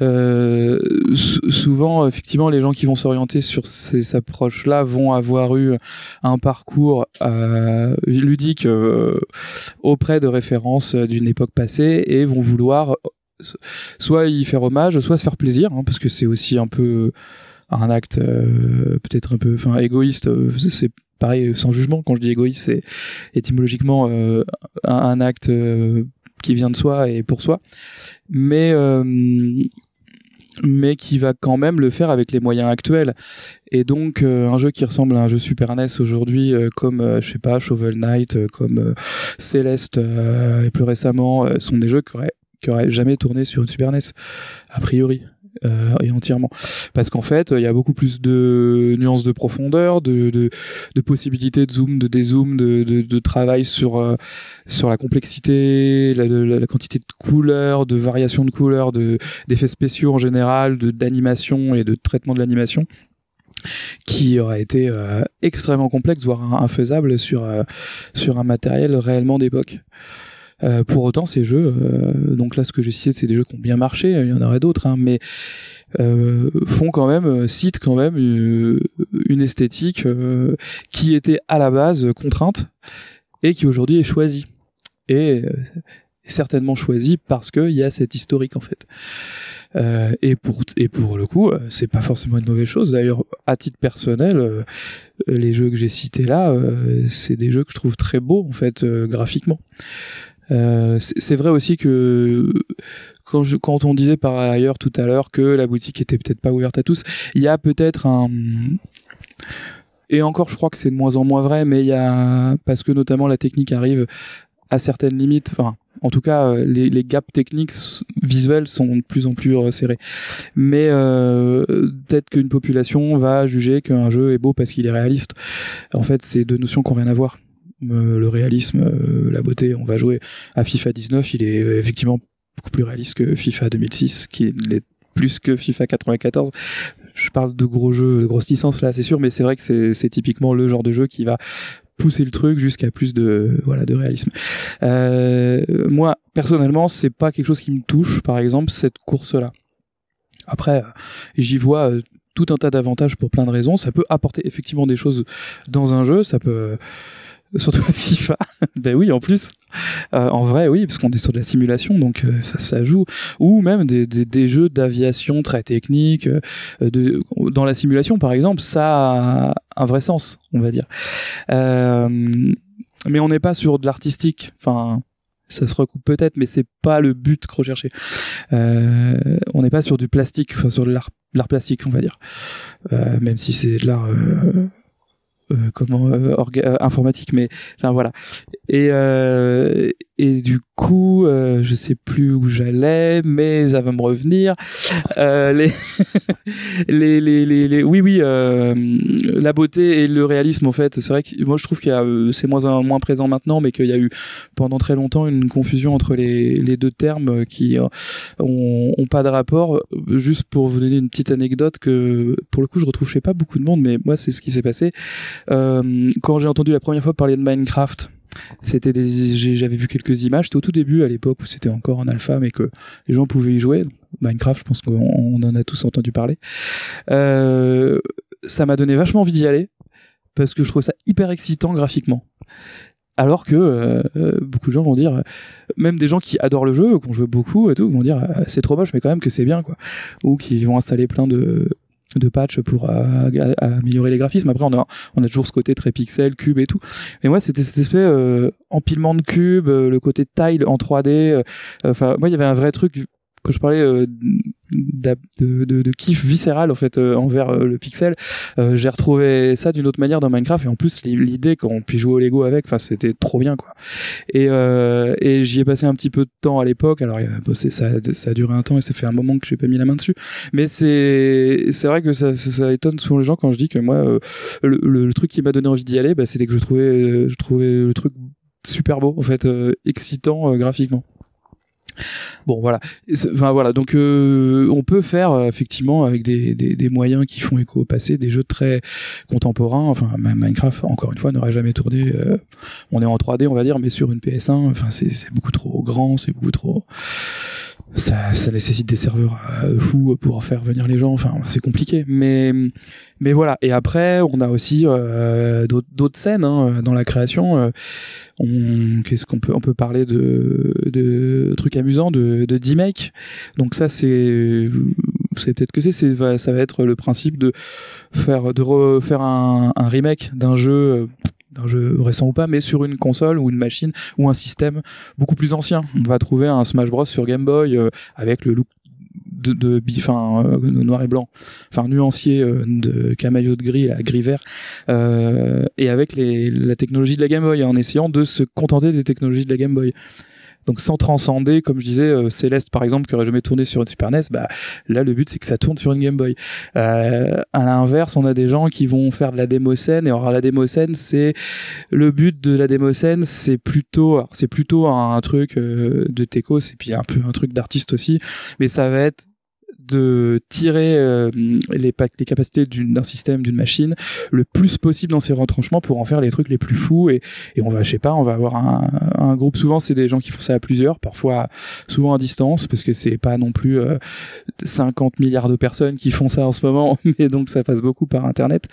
Euh, souvent, effectivement, les gens qui vont s'orienter sur ces approches-là vont avoir eu un parcours euh, ludique euh, auprès de références d'une époque passée et vont vouloir soit y faire hommage, soit se faire plaisir, hein, parce que c'est aussi un peu un acte euh, peut-être un peu, enfin, égoïste. C'est pareil, sans jugement. Quand je dis égoïste, c'est étymologiquement euh, un, acte euh, qui vient de soi et pour soi, mais euh, qui va quand même le faire avec les moyens actuels. Et donc euh, un jeu qui ressemble à un jeu Super NES aujourd'hui, euh, comme euh, je sais pas Shovel Knight, comme Celeste et plus récemment, sont des jeux qui auraient jamais tourné sur une Super NES, a priori. Euh, et entièrement. Parce qu'en fait il y a beaucoup plus de nuances de profondeur de, possibilités de zoom de dézoom de, travail sur euh, sur la complexité la, quantité de couleurs de variations de couleurs de d'effets spéciaux en général d'animation et de traitement de l'animation qui aurait été euh, extrêmement complexe voire infaisable sur sur un matériel réellement d'époque euh, pour autant, ces jeux, euh, donc là, ce que j'ai cité, c'est des jeux qui ont bien marché. Il y en aurait d'autres, hein, mais euh, font quand même, citent quand même une, esthétique qui était à la base contrainte et qui aujourd'hui est choisie. Et certainement choisie parce qu'il y a cette historique en fait. Et pour et pour le coup, c'est pas forcément une mauvaise chose. D'ailleurs, à titre personnel, les jeux que j'ai cités là, c'est des jeux que je trouve très beaux en fait graphiquement. C'est vrai aussi que quand, on disait par ailleurs tout à l'heure que la boutique était peut-être pas ouverte à tous, il y a peut-être un et encore, je crois que c'est de moins en moins vrai, mais il y a parce que notamment la technique arrive à certaines limites. Enfin, en tout cas, euh, les, gaps techniques visuels sont de plus en plus resserrés. Mais euh, peut-être qu'une population va juger qu'un jeu est beau parce qu'il est réaliste. En fait, c'est deux notions qui n'ont rien à voir. Euh, le réalisme, euh, la beauté, on va jouer à FIFA 19, il est effectivement beaucoup plus réaliste que FIFA 2006, qui est plus que FIFA 94 je parle de gros jeux, de grosses licences là, c'est sûr, mais c'est vrai que c'est typiquement le genre de jeu qui va pousser le truc jusqu'à plus de voilà de réalisme. Euh, moi personnellement, c'est pas quelque chose qui me touche, par exemple cette course là. Après, j'y vois euh, tout un tas d'avantages pour plein de raisons. Ça peut apporter effectivement des choses dans un jeu, ça peut surtout à FIFA. ben oui, en plus, euh, en vrai, oui, parce qu'on est sur de la simulation, donc euh, ça, ça, joue. Ou même des, des, des jeux d'aviation très techniques. Euh, de, dans la simulation, par exemple, ça a un vrai sens, on va dire. Euh, mais on n'est pas sur de l'artistique. Enfin, ça se recoupe peut-être, mais c'est pas le but recherché. Euh, on n'est pas sur du plastique, enfin sur de l'art plastique, on va dire. Euh, même si c'est de l'art euh, comment euh, euh, informatique, mais enfin voilà. Et et du coup, je sais plus où j'allais, mais ça va me revenir. les, les, les, les, les, oui, oui, la beauté et le réalisme, en fait, c'est vrai que moi je trouve qu'il y a, c'est moins présent maintenant, mais qu'il y a eu pendant très longtemps une confusion entre les, deux termes qui ont, ont, pas de rapport. Juste pour vous donner une petite anecdote que pour le coup je retrouve chez pas beaucoup de monde, mais moi c'est ce qui s'est passé. Euh, quand j'ai entendu la première fois parler de Minecraft, c'était des j'avais vu quelques images. C'était au tout début à l'époque où c'était encore en alpha mais que les gens pouvaient y jouer. Minecraft je pense qu'on en a tous entendu parler. Euh, ça m'a donné vachement envie d'y aller parce que je trouve ça hyper excitant graphiquement. Alors que euh, beaucoup de gens vont dire même des gens qui adorent le jeu qu'on joue beaucoup et tout vont dire c'est trop moche mais quand même que c'est bien quoi. Ou qui vont installer plein de de patch pour euh, améliorer les graphismes. Après, on a, on a toujours ce côté très pixel, cube et tout. Mais moi, c'était cet aspect euh, empilement de cubes, euh, le côté tile en 3D. Enfin, moi, il y avait un vrai truc que je parlais de, de, de, kiff viscéral en fait euh, envers euh, le pixel euh, j'ai retrouvé ça d'une autre manière dans Minecraft et en plus l'idée qu'on puisse jouer au Lego avec enfin c'était trop bien quoi. Et, et j'y ai passé un petit peu de temps à l'époque alors ça, ça a duré un temps et ça fait un moment que j'ai pas mis la main dessus. Mais c'est c'est vrai que ça, ça, étonne souvent les gens quand je dis que moi le, le, truc qui m'a donné envie d'y aller bah, c'était que je trouvais je trouvais le truc super beau en fait excitant graphiquement Bon voilà, enfin voilà, donc euh, on peut faire euh, effectivement avec des, moyens qui font écho au passé, des jeux très contemporains. Enfin Minecraft, encore une fois, n'aurait jamais tourné. Euh, on est en 3D, on va dire, mais sur une PS1, enfin c'est beaucoup trop grand, c'est beaucoup trop ça, ça, nécessite des serveurs euh, fous pour faire venir les gens. Enfin, c'est compliqué. Mais, mais voilà. Et après, on a aussi euh, d'autres scènes hein, dans la création. Euh, on, qu'est-ce qu'on peut, on peut parler de, de trucs amusants, de, de D-Make. Donc ça, c'est, vous savez peut-être que c'est, ça va être le principe de faire, de refaire un, un remake d'un jeu d'un jeu récent ou pas, mais sur une console ou une machine ou un système beaucoup plus ancien. On va trouver un Smash Bros sur Game Boy euh, avec le look de, de, enfin euh, noir et blanc, enfin nuancier euh, de camaillot de gris, la gris vert, et avec les, la technologie de la Game Boy, en essayant de se contenter des technologies de la Game Boy. Donc sans transcender, comme je disais, euh, Céleste par exemple, qui aurait jamais tourné sur une Super NES, bah là le but c'est que ça tourne sur une Game Boy. Euh, à l'inverse, on a des gens qui vont faire de la démoscène et alors la démoscène, c'est le but de la démoscène, c'est plutôt, c'est plutôt un, truc euh, de techos et puis un peu un truc d'artiste aussi, mais ça va être de tirer euh, les, capacités d'un système, d'une machine, le plus possible dans ses retranchements pour en faire les trucs les plus fous. Et, on va, je sais pas, on va avoir un, groupe. Souvent, c'est des gens qui font ça à plusieurs, parfois souvent à distance, parce que c'est pas non plus 50 euh, milliards de personnes qui font ça en ce moment, mais donc ça passe beaucoup par Internet,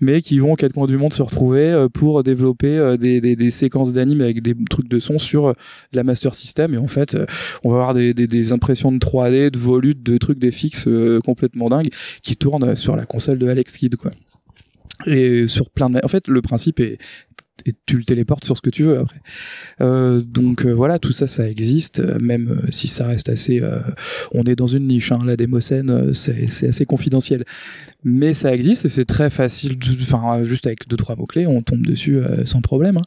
mais qui vont aux quatre coins du monde se retrouver euh, pour développer des, séquences d'anime avec des trucs de son sur la Master System. Et en fait, on va avoir des, impressions de 3D, de volutes, de trucs fixes euh, complètement dingues qui tournent sur la console de Alex Kidd quoi. Et sur plein de en fait le principe est et tu le téléportes sur ce que tu veux après. Euh, donc euh, voilà, tout ça, ça existe, euh, même si ça reste assez. on est dans une niche, hein, la démocène, c'est assez confidentiel, mais ça existe c'est très facile. Enfin, juste avec deux trois mots clés, on tombe dessus sans problème. Hein.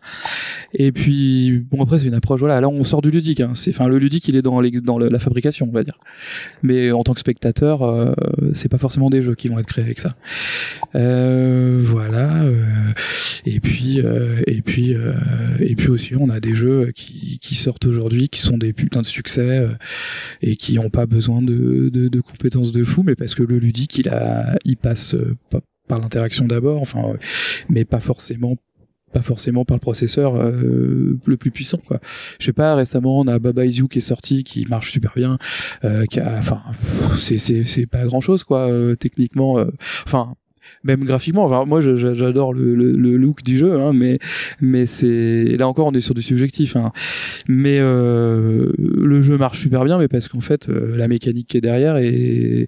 Et puis bon après c'est une approche. Voilà, là on sort du ludique. Hein. Enfin le ludique, il est dans la fabrication, on va dire. Mais en tant que spectateur, c'est pas forcément des jeux qui vont être créés avec ça. voilà. et puis et puis euh, et puis aussi on a des jeux qui, qui sortent aujourd'hui qui sont des putains de succès euh, et qui n'ont pas besoin de, de, de, compétences de fou mais parce que le ludique il a il passe euh, par l'interaction d'abord enfin mais pas forcément pas forcément par le processeur euh, le plus puissant quoi. Je sais pas récemment on a Baba Is You qui est sorti qui marche super bien euh, qui a enfin c'est c'est pas grand chose quoi euh, techniquement enfin même graphiquement. Enfin, moi, j'adore le, look du jeu, hein, mais mais c'est là encore, on est sur du subjectif. Hein. Mais euh, le jeu marche super bien, mais parce qu'en fait, euh, la mécanique qui est derrière est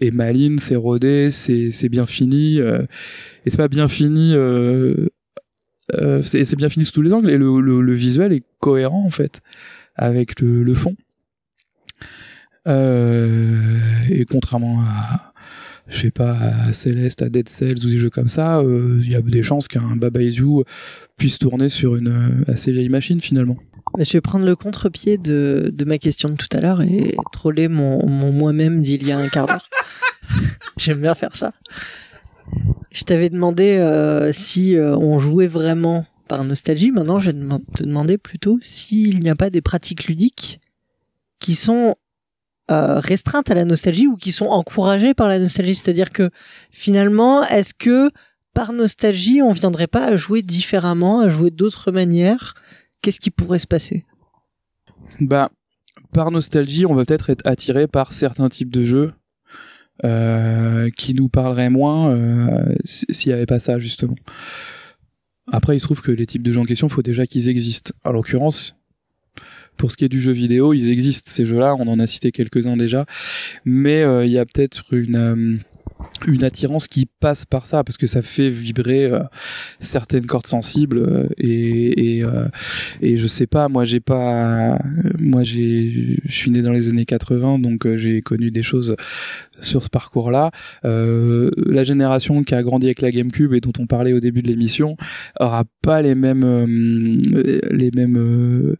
est maline, c'est rodé, c'est bien fini. Euh, et c'est pas bien fini. C'est bien fini sous tous les angles et le, visuel est cohérent en fait avec le, fond. Et contrairement à, je sais pas, à Céleste, à Dead Cells ou des jeux comme ça, euh, il y a des chances qu'un Baba Is You puisse tourner sur une euh, assez vieille machine finalement. Je vais prendre le contre-pied de, ma question de tout à l'heure et troller mon, mon moi-même d'il y a un quart d'heure. J'aime bien faire ça. Je t'avais demandé euh, si on jouait vraiment par nostalgie. Maintenant, je vais te demander plutôt s'il n'y a pas des pratiques ludiques qui sont euh, restreintes à la nostalgie ou qui sont encouragées par la nostalgie. C'est-à-dire que finalement, est-ce que par nostalgie, on viendrait pas à jouer différemment, à jouer d'autres manières? Qu'est-ce qui pourrait se passer? Bah, par nostalgie, on va peut-être être attiré par certains types de jeux euh, qui nous parleraient moins euh, s'il n'y avait pas ça justement. Après, il se trouve que les types de jeux en question, il faut déjà qu'ils existent. En l'occurrence, pour ce qui est du jeu vidéo, ils existent ces jeux-là, on en a cité quelques-uns déjà, mais euh, il y a peut-être une euh, une attirance qui passe par ça parce que ça fait vibrer euh, certaines cordes sensibles et et, et je sais pas moi j'ai pas moi j'ai je suis né dans les années 80 donc j'ai connu des choses sur ce parcours là la génération qui a grandi avec la GameCube et dont on parlait au début de l'émission aura pas les mêmes les mêmes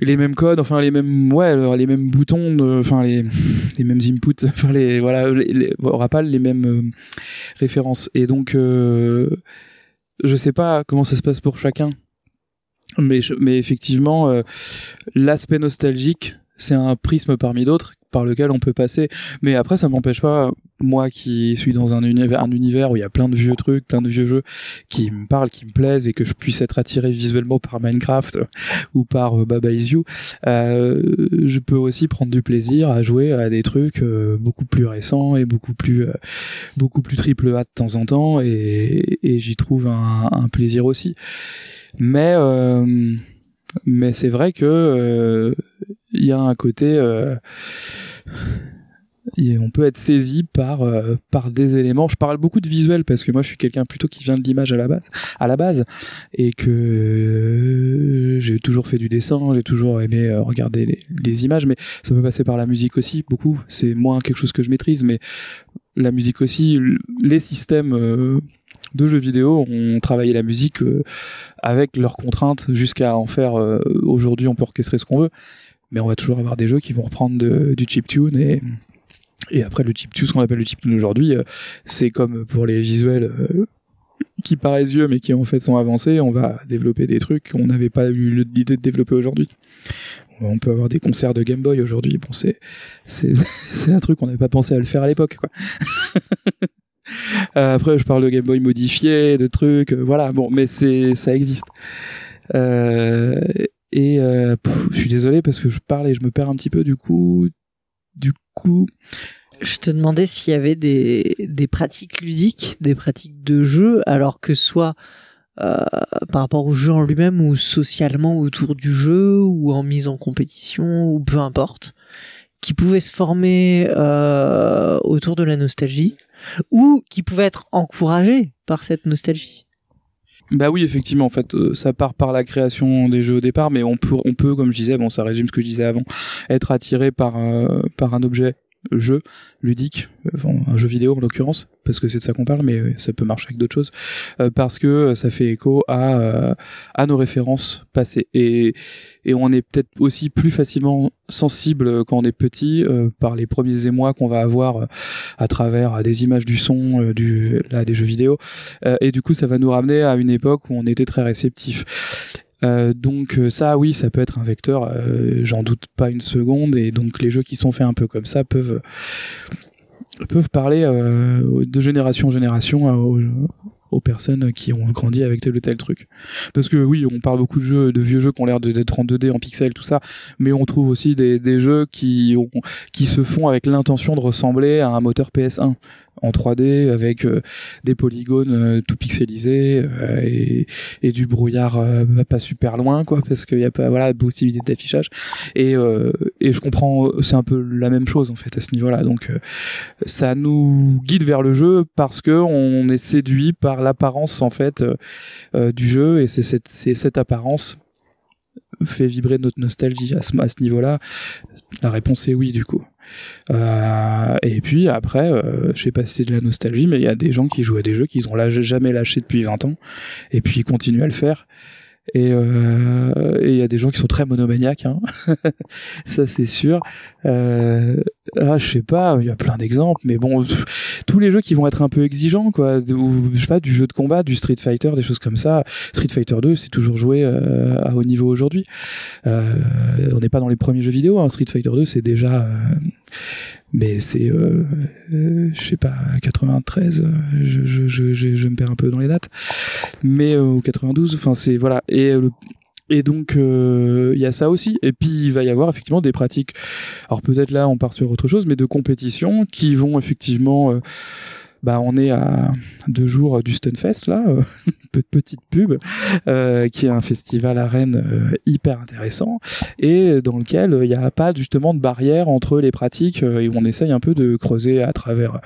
les mêmes codes, enfin les mêmes, ouais, les mêmes boutons, enfin les, les mêmes inputs, enfin les, voilà, les, aura pas les mêmes euh, références. Et donc, euh, je sais pas comment ça se passe pour chacun, mais mais effectivement, euh, l'aspect nostalgique, c'est un prisme parmi d'autres par lequel on peut passer. Mais après, ça m'empêche pas, moi qui suis dans un univers, un univers où il y a plein de vieux trucs, plein de vieux jeux qui me parlent, qui me plaisent et que je puisse être attiré visuellement par Minecraft ou par euh, Baba Is You, euh, je peux aussi prendre du plaisir à jouer à des trucs euh, beaucoup plus récents et beaucoup plus, euh, beaucoup plus triple A de temps en temps et, et j'y trouve un, un, plaisir aussi. Mais, euh, mais c'est vrai que il y a un côté euh, on peut être saisi par euh, par des éléments. Je parle beaucoup de visuel parce que moi je suis quelqu'un plutôt qui vient de l'image à la base, à la base, et que euh, j'ai toujours fait du dessin, j'ai toujours aimé regarder les, images, mais ça peut passer par la musique aussi beaucoup. C'est moins quelque chose que je maîtrise, mais la musique aussi, les systèmes de jeux vidéo ont travaillé la musique avec leurs contraintes jusqu'à en faire aujourd'hui on peut orchestrer ce qu'on veut mais on va toujours avoir des jeux qui vont reprendre de- du chiptune et et après le chiptune ce qu'on appelle le chiptune aujourd'hui euh, c'est comme pour les visuels euh, qui paraissent vieux mais qui en fait sont avancés on va développer des trucs qu'on n'avait pas eu l'idée de développer aujourd'hui on peut avoir des concerts de Game Boy aujourd'hui bon c'est c'est c'est un truc qu'on n'avait pas pensé à le faire à l'époque quoi Euh, après, je parle de Game Boy modifié, de trucs, voilà. Bon, mais c'est ça existe. Euh, et euh, je suis désolé parce que je parle et je me perds un petit peu. Du coup, du coup, Je te demandais s'il y avait des, des pratiques ludiques, des pratiques de jeu, alors que soit euh, par rapport au jeu en lui-même ou socialement autour du jeu ou en mise en compétition ou peu importe, qui pouvaient se former euh, autour de la nostalgie ou qui pouvaient être encouragés par cette nostalgie. Bah oui, effectivement, en fait, euh, ça part par la création des jeux au départ, mais on peut, on peut, comme je disais, bon, ça résume ce que je disais avant, être attiré par euh, par un objet jeu ludique, euh, un jeu vidéo en l'occurrence, parce que c'est de ça qu'on parle, mais euh, ça peut marcher avec d'autres choses, euh, parce que ça fait écho à à nos références passées et et on est peut-être aussi plus facilement sensible quand on est petit par les premiers émois qu'on va avoir à travers des images du son, du là des jeux vidéo, et du coup ça va nous ramener à une époque où on était très réceptif. Euh, donc euh, ça oui ça peut être un vecteur euh, j'en doute pas une seconde et donc les jeux qui sont faits un peu comme ça peuvent peuvent parler de génération en génération aux, personnes qui ont grandi avec tel ou tel truc. Parce que oui on parle beaucoup de vieux jeux qui ont l'air d'être en 2D en pixels tout ça mais on trouve aussi des, des jeux qui qui se font avec l'intention de ressembler à un moteur PS1 en 3D avec euh, des polygones euh, tout pixelisés euh, et, du brouillard pas super loin quoi parce qu'il y a pas voilà possibilité d'affichage. Et et je comprends c'est un peu la même chose en fait à ce niveau-là. Donc euh, ça nous guide vers le jeu parce que on est séduit par l'apparence en fait du jeu. Et c'est cette cette apparence fait vibrer notre nostalgie à à ce niveau-là. La réponse est oui du coup euh, et puis après, euh, je sais pas si c'est de la nostalgie, mais il y a des gens qui jouent à des jeux qu'ils ont jamais lâché depuis 20 ans, et puis ils continuent à le faire. Et euh, et il y a des gens qui sont très monomaniaques, hein. ça c'est sûr. Euh, ah, je sais pas, il y a plein d'exemples, mais bon, tous les jeux qui vont être un peu exigeants, quoi, ou je sais pas, du jeu de combat, du Street Fighter, des choses comme ça. Street Fighter 2, c'est toujours joué euh, à haut niveau aujourd'hui. Euh, on n'est pas dans les premiers jeux vidéo, hein. Street Fighter 2, c'est déjà euh, mais c'est je sais pas 93 euh, je, je, me perds un peu dans les dates mais ou 92 enfin c'est voilà et le et donc euh, il y a ça aussi. Et puis il va y avoir effectivement des pratiques. Alors peut-être là on part sur autre chose mais de compétition qui vont effectivement euh, bah on est à deux jours du Stunfest là euh, pe- petite pub euh, qui est un festival à Rennes euh, hyper intéressant et dans lequel euh, il n'y a pas justement de barrière entre les pratiques euh, et où on essaye un peu de creuser à travers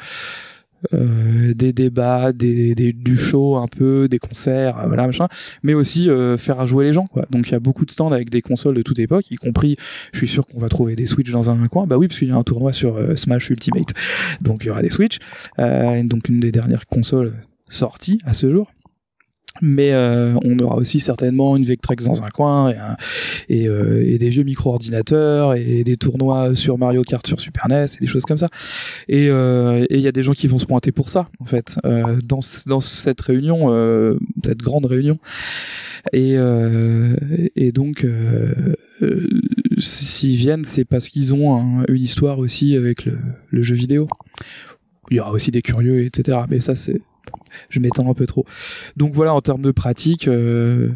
euh, des débats, des, du show un peu, des concerts, euh, voilà machin, mais aussi euh, faire jouer les gens. Donc il y a beaucoup de stands avec des consoles de toute époque, y compris, je suis sûr qu'on va trouver des Switch dans un coin. Bah oui, parce qu'il y a un tournoi sur Smash Ultimate, donc il y aura des Switch. Donc une des dernières consoles sorties à ce jour. Mais euh, on aura aussi certainement une Vectrex dans un coin et, un- et, euh, et des vieux micro-ordinateurs et des tournois sur Mario Kart sur Super NES et des choses comme ça. Et euh, il y a des gens qui vont se pointer pour ça en fait euh, dans dans cette réunion, euh, cette grande réunion. Et euh, et donc euh, euh, s'ils viennent, c'est parce qu'ils ont un- une histoire aussi avec le, le jeu vidéo. Il y aura aussi des curieux, etc. Mais ça c'est je m'étends un peu trop. Donc voilà, en termes de pratique, euh,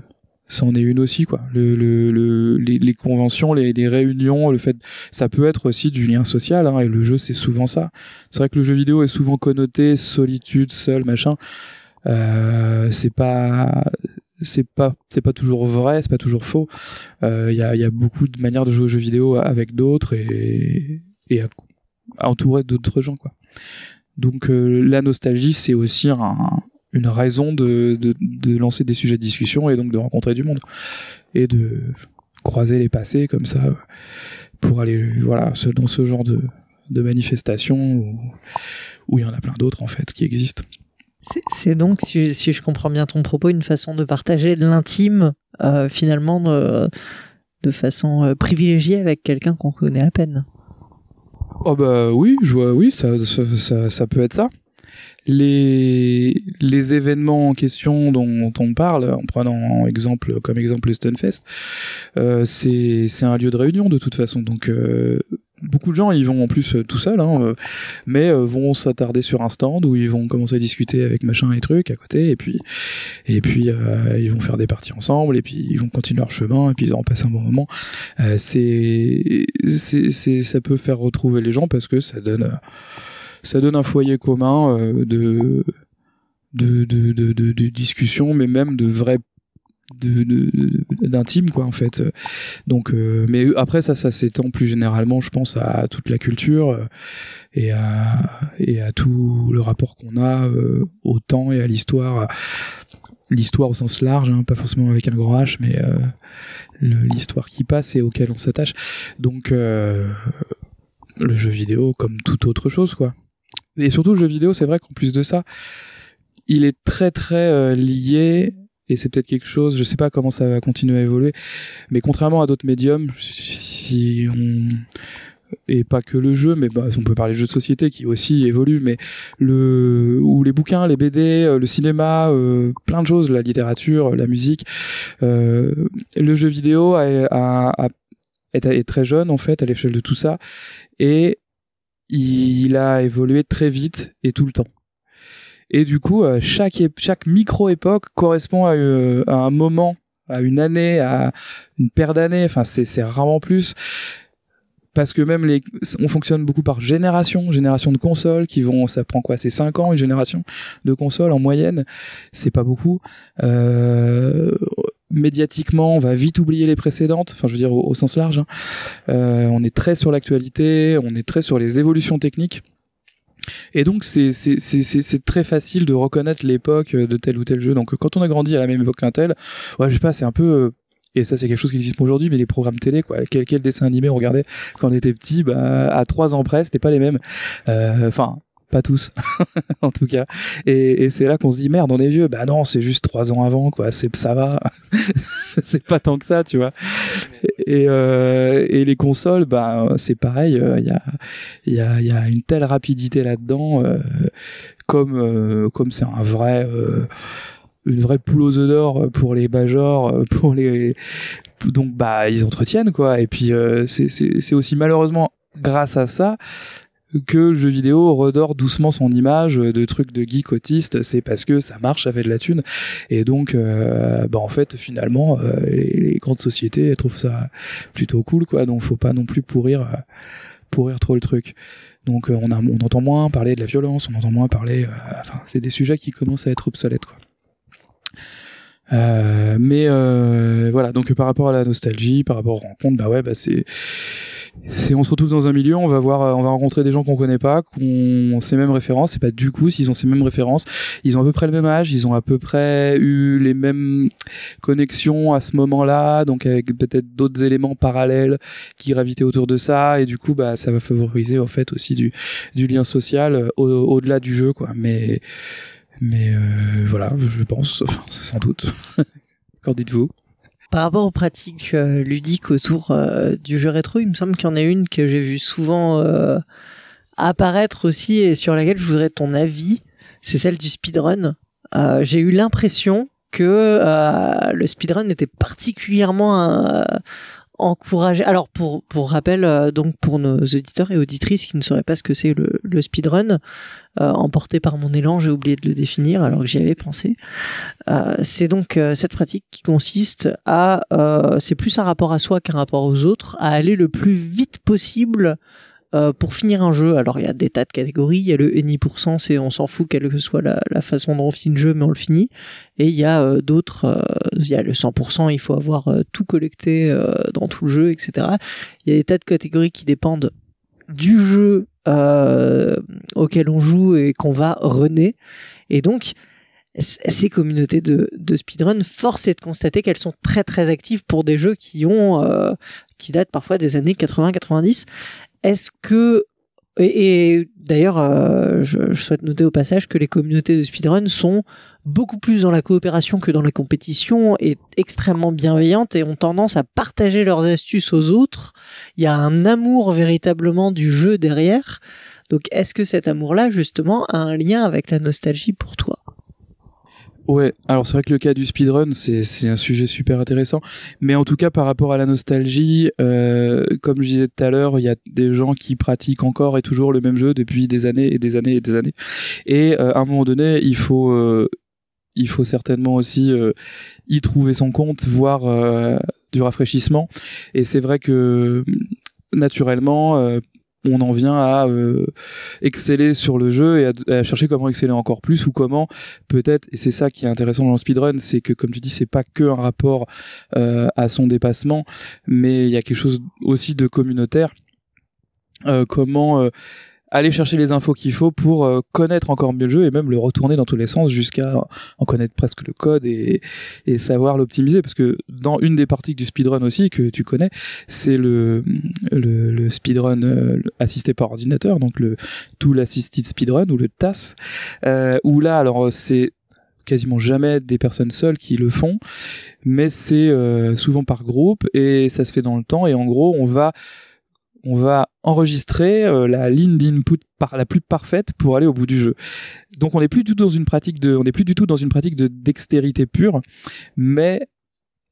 ça en est une aussi, quoi. Le, le, le- les, conventions, les, réunions, le fait, ça peut être aussi du lien social, hein, et le jeu, c'est souvent ça. C'est vrai que le jeu vidéo est souvent connoté solitude, seul, machin. Euh, c'est pas, c'est pas, c'est pas toujours vrai, c'est pas toujours faux. Euh, Il y, a, il y a beaucoup de manières de jouer aux jeux vidéo avec d'autres et, et à, à entourer d'autres gens, quoi. Donc euh, la nostalgie, c'est aussi un, une raison de, lancer des sujets de discussion et donc de rencontrer du monde et de croiser les passés comme ça pour aller voilà dans ce genre de, manifestations où il y en a plein d'autres en fait qui existent. C'est- donc, si, je comprends bien ton propos, une façon de partager l'intime, euh, finalement, de, de façon euh, privilégiée avec quelqu'un qu'on connaît à peine. Oh bah oui, je vois, oui, ça, ça, peut être ça. Les, les événements en question dont on parle, en prenant exemple, comme exemple le Stunfest, euh, c'est, c'est un lieu de réunion de toute façon. Donc euh, beaucoup de gens y vont en plus euh, tout seuls, hein, euh, mais euh, vont s'attarder sur un stand où ils vont commencer à discuter avec machin et trucs à côté, et puis et puis ils vont faire des parties ensemble, et puis ils vont continuer leur chemin, et puis ils auront passé un bon moment. C'est, c'est, ça peut faire retrouver les gens parce que ça donne, ça donne un foyer commun de, de, de, de, de, discussion, mais même de vrais d'intime quoi en fait. Donc euh, mais après ça ça s'étend plus généralement je pense à toute la culture euh, et à et à tout le rapport qu'on a euh, au temps et à l'histoire l'histoire au sens large hein, pas forcément avec un grand H mais l'histoire qui passe et auquel on s'attache. Donc le jeu vidéo comme toute autre chose quoi. Et surtout le jeu vidéo c'est vrai qu'en plus de ça il est très très lié et c'est peut-être quelque chose, je sais pas comment ça va continuer à évoluer, mais contrairement à d'autres médiums, si on et pas que le jeu, mais bah, on peut parler de jeux de société qui aussi évoluent, mais le ou les bouquins, les BD, euh, le cinéma, euh, plein de choses, la littérature, la musique, euh, le jeu vidéo a, a- est très jeune en fait à l'échelle de tout ça, et il a évolué très vite et tout le temps. Et du coup, euh, chaque, ép- chaque micro-époque correspond à, euh, à un moment, à une année, à une paire d'années. Enfin, c'est, rarement plus. Parce que même les, on fonctionne beaucoup par génération, génération de consoles qui vont, ça prend quoi, c'est 5 ans une génération de consoles en moyenne, c'est pas beaucoup. Euh, médiatiquement, on va vite oublier les précédentes, enfin je veux dire au, au sens large. hein. Euh, on est très sur l'actualité, on est très sur les évolutions techniques. Et donc c'est très facile de reconnaître l'époque de tel ou tel jeu. Donc quand on a grandi à la même époque qu'un tel, ouais, je sais pas, c'est un peu euh, et ça c'est quelque chose qui existe aujourd'hui, mais les programmes télé, quoi, quel quel dessin animé on regardait quand on était petit, bah à trois ans près, c'était pas les mêmes. Euh, Enfin. Pas tous, en tout cas. Et, c'est là qu'on se dit merde, on est vieux. Bah non, c'est juste trois ans avant, quoi. C'est ça va. c'est pas tant que ça, tu vois. Et, euh, les consoles, bah c'est pareil. Il y a il y a une telle rapidité là-dedans, euh, comme euh, comme c'est un vrai euh, une vraie poule aux œufs d'or pour les bajors, euh, pour les donc bah ils entretiennent quoi. Et puis euh, c'est aussi malheureusement grâce à ça que le jeu vidéo redore doucement son image de truc de geek autiste, c'est parce que ça marche, ça fait de la thune, et donc euh, bah en fait finalement euh, les, grandes sociétés trouvent ça plutôt cool quoi, donc faut pas non plus pourrir euh, pourrir trop le truc. Donc on entend moins parler de la violence, on entend moins parler, enfin c'est des sujets qui commencent à être obsolètes quoi. Mais voilà, donc par rapport à la nostalgie, par rapport aux rencontres, bah ouais, bah c'est on se retrouve dans un milieu, on va voir, on va rencontrer des gens qu'on connaît pas, qu'on ces mêmes références, c'est pas du coup s'ils ont ces mêmes références, ils ont à peu près le même âge, ils ont à peu près eu les mêmes connexions à ce moment-là, donc avec peut-être d'autres éléments parallèles qui gravitaient autour de ça, et du coup bah ça va favoriser en fait aussi du lien social euh, au- au-delà du jeu quoi. Mais mais euh, voilà, je pense, sans doute. Qu'en dites-vous? Par rapport aux pratiques euh, ludiques autour euh, du jeu rétro, il me semble qu'il y en a une que j'ai vu souvent euh, apparaître aussi et sur laquelle je voudrais ton avis. C'est celle du speedrun. J'ai eu l'impression que le speedrun était particulièrement encouragé. Alors pour pour rappel, euh, donc pour nos auditeurs et auditrices qui ne sauraient pas ce que c'est le, le speedrun, euh, emporté par mon élan, j'ai oublié de le définir alors que j'y avais pensé. Euh, c'est donc euh, cette pratique qui consiste à, euh, c'est plus un rapport à soi qu'un rapport aux autres, à aller le plus vite possible euh, pour finir un jeu. Alors il y a des tas de catégories, il y a le pourcent, c'est on s'en fout quelle que soit la, façon dont on finit le jeu, mais on le finit. Et il y a euh, d'autres, euh, il y a le 100%, il faut avoir tout collecté dans tout le jeu, etc. Il y a des tas de catégories qui dépendent du jeu auquel on joue et qu'on va runner. Et donc, ces communautés de, de speedrun, force est de constater qu'elles sont très très actives pour des jeux qui ont, euh, qui datent parfois des années 80-90. Est-ce que Et, d'ailleurs, euh, je, je souhaite noter au passage que les communautés de speedrun sont beaucoup plus dans la coopération que dans la compétition et extrêmement bienveillantes et ont tendance à partager leurs astuces aux autres. Il y a un amour véritablement du jeu derrière. Donc est-ce que cet amour-là, justement, a un lien avec la nostalgie pour toi? Ouais, alors c'est vrai que le cas du speedrun, c'est un sujet super intéressant. Mais en tout cas, par rapport à la nostalgie, euh, comme je disais tout à l'heure, il y a des gens qui pratiquent encore et toujours le même jeu depuis des années et des années et des années. Et euh, à un moment donné, il faut euh, il faut certainement aussi y trouver son compte, voire euh, du rafraîchissement. Et c'est vrai que naturellement, on en vient à euh, exceller sur le jeu et à, chercher comment exceller encore plus ou comment peut-être et c'est ça qui est intéressant dans le speedrun c'est que comme tu dis c'est pas que un rapport euh, à son dépassement mais il y a quelque chose aussi de communautaire. Euh, comment aller chercher les infos qu'il faut pour euh, connaître encore mieux le jeu et même le retourner dans tous les sens jusqu'à en connaître presque le code et, et savoir l'optimiser. Parce que dans une des parties du speedrun aussi que tu connais c'est le, le, le speedrun euh, assisté par ordinateur donc le Tool Assisted Speedrun ou le TAS euh, où là alors c'est quasiment jamais des personnes seules qui le font mais c'est euh, souvent par groupe et ça se fait dans le temps. Et en gros on va on va enregistrer euh, la ligne d'input par la plus parfaite pour aller au bout du jeu. Donc on n'est plus du tout dans une pratique de on n'est plus du tout dans une pratique de dextérité pure, mais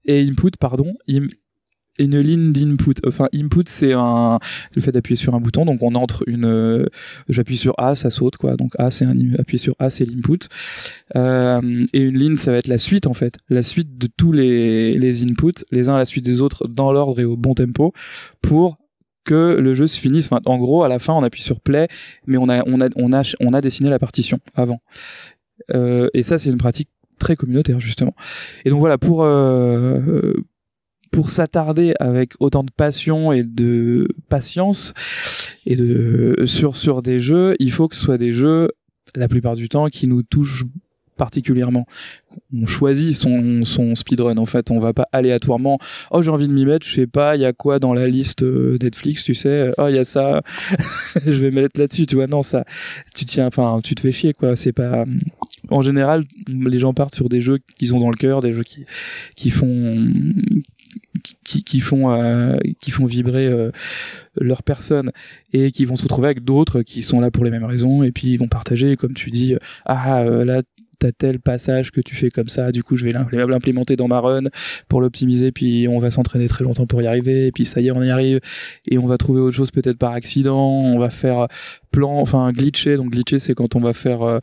et input pardon, une ligne d'input. Enfin input c'est un le fait d'appuyer sur un bouton donc on entre une euh, j'appuie sur A ça saute quoi. Donc A c'est un appuyer sur A c'est l'input. Euh, et une ligne ça va être la suite en fait, la suite de tous les les inputs les uns à la suite des autres dans l'ordre et au bon tempo pour que le jeu se finisse. En gros, à la fin, on appuie sur play, mais on a, on a, on a, on a dessiné la partition avant. Euh, et ça, c'est une pratique très communautaire justement. Et donc voilà, pour euh, pour s'attarder avec autant de passion et de patience et de sur sur des jeux, il faut que ce soit des jeux la plupart du temps qui nous touchent particulièrement. On choisit son, son speedrun en fait, on va pas aléatoirement oh j'ai envie de m'y mettre, je sais pas, il y a quoi dans la liste euh, Netflix, tu sais, oh il y a ça, je vais me mettre là-dessus, tu vois, non ça tu tiens enfin tu te fais chier quoi, c'est pas en général les gens partent sur des jeux qu'ils ont dans le cœur, des jeux qui qui font qui, qui font euh, qui font vibrer euh, leur personne et qui vont se retrouver avec d'autres qui sont là pour les mêmes raisons et puis ils vont partager comme tu dis ah là t'as tel passage que tu fais comme ça du coup je vais l'implé- l'implémenter dans ma run pour l'optimiser puis on va s'entraîner très longtemps pour y arriver et puis ça y est on y arrive et on va trouver autre chose peut-être par accident on va faire plan enfin glitcher. Donc glitcher c'est quand on va faire euh,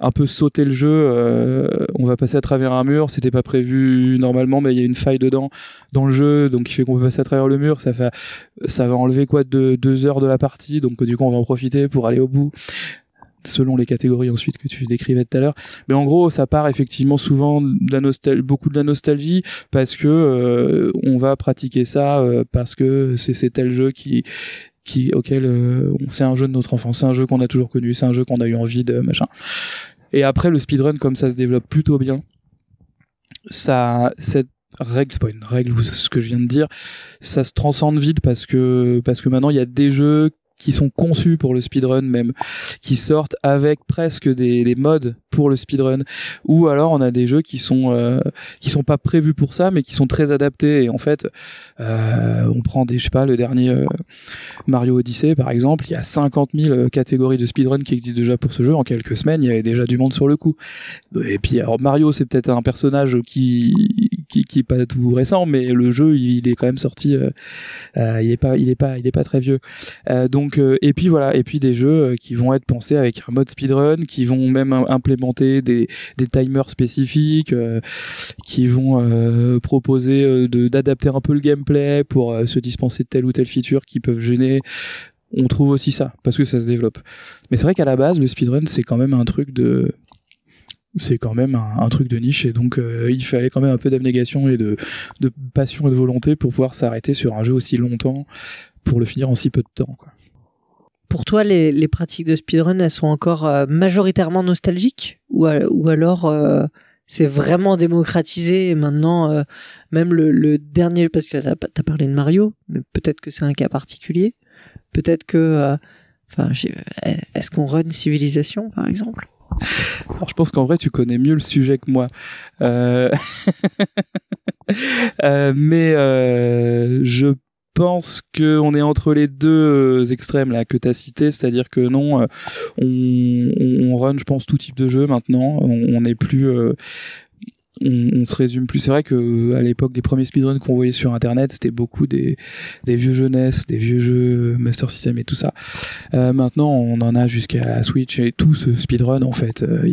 un peu sauter le jeu euh, on va passer à travers un mur. C'était pas prévu normalement mais il y a une faille dedans dans le jeu donc qui fait qu'on peut passer à travers le mur. Ça fait ça va enlever quoi de deux heures de la partie. Donc du coup on va en profiter pour aller au bout selon les catégories ensuite que tu décrivais tout à l'heure. Mais en gros ça part effectivement souvent de la nostalgie beaucoup de la nostalgie parce que euh, on va pratiquer ça euh, parce que c'est tel jeu qui auquel euh, c'est un jeu de notre enfance c'est un jeu qu'on a toujours connu c'est un jeu qu'on a eu envie de machin. Et après le speedrun comme ça se développe plutôt bien ça cette règle c'est pas une règle ce que je viens de dire ça se transcende vite parce que parce que maintenant il y a des jeux qui sont conçus pour le speedrun même qui sortent avec presque des, des modes pour le speedrun. Ou alors on a des jeux qui sont euh, qui sont pas prévus pour ça mais qui sont très adaptés. Et en fait euh, on prend des je sais pas le dernier euh, Mario Odyssey par exemple. Il y a 50 000 catégories de speedrun qui existent déjà pour ce jeu. En quelques semaines il y avait déjà du monde sur le coup. Et puis alors Mario c'est peut-être un personnage qui qui qui est pas tout récent mais le jeu il est quand même sorti euh, euh, il est pas il est pas il est pas très vieux. Euh, donc euh, et puis voilà et puis des jeux qui vont être pensés avec un mode speedrun qui vont même im- implémenter des des timers spécifiques qui vont proposer d'adapter un peu le gameplay pour se dispenser de telle ou telle feature qui peuvent gêner. On trouve aussi ça parce que ça se développe. Mais c'est vrai qu'à la base le speedrun c'est quand même un truc de c'est quand même un, truc de niche et donc euh, il fallait quand même un peu d'abnégation et de, passion et de volonté pour pouvoir s'arrêter sur un jeu aussi longtemps pour le finir en si peu de temps quoi. Pour toi, les, pratiques de speedrun, elles sont encore euh, majoritairement nostalgiques ou, alors euh, c'est vraiment démocratisé et maintenant, même le, dernier, parce que t'as as parlé de Mario, mais peut-être que c'est un cas particulier, peut-être que... Enfin, est-ce qu'on run civilisation, par exemple? Alors, je pense qu'en vrai, tu connais mieux le sujet que moi. Euh... euh, mais euh, je pense que on est entre les deux extrêmes là que tu as cité, c'est-à-dire que non, on, on run, je pense, tout type de jeu maintenant. On n'est plus on, on se résume plus. C'est vrai que euh, à l'époque des premiers speedruns qu'on voyait sur internet, c'était beaucoup des, des vieux jeunesses, des vieux jeux Master System et tout ça. Euh, maintenant, on en a jusqu'à la Switch et tout ce speedrun en fait. Euh,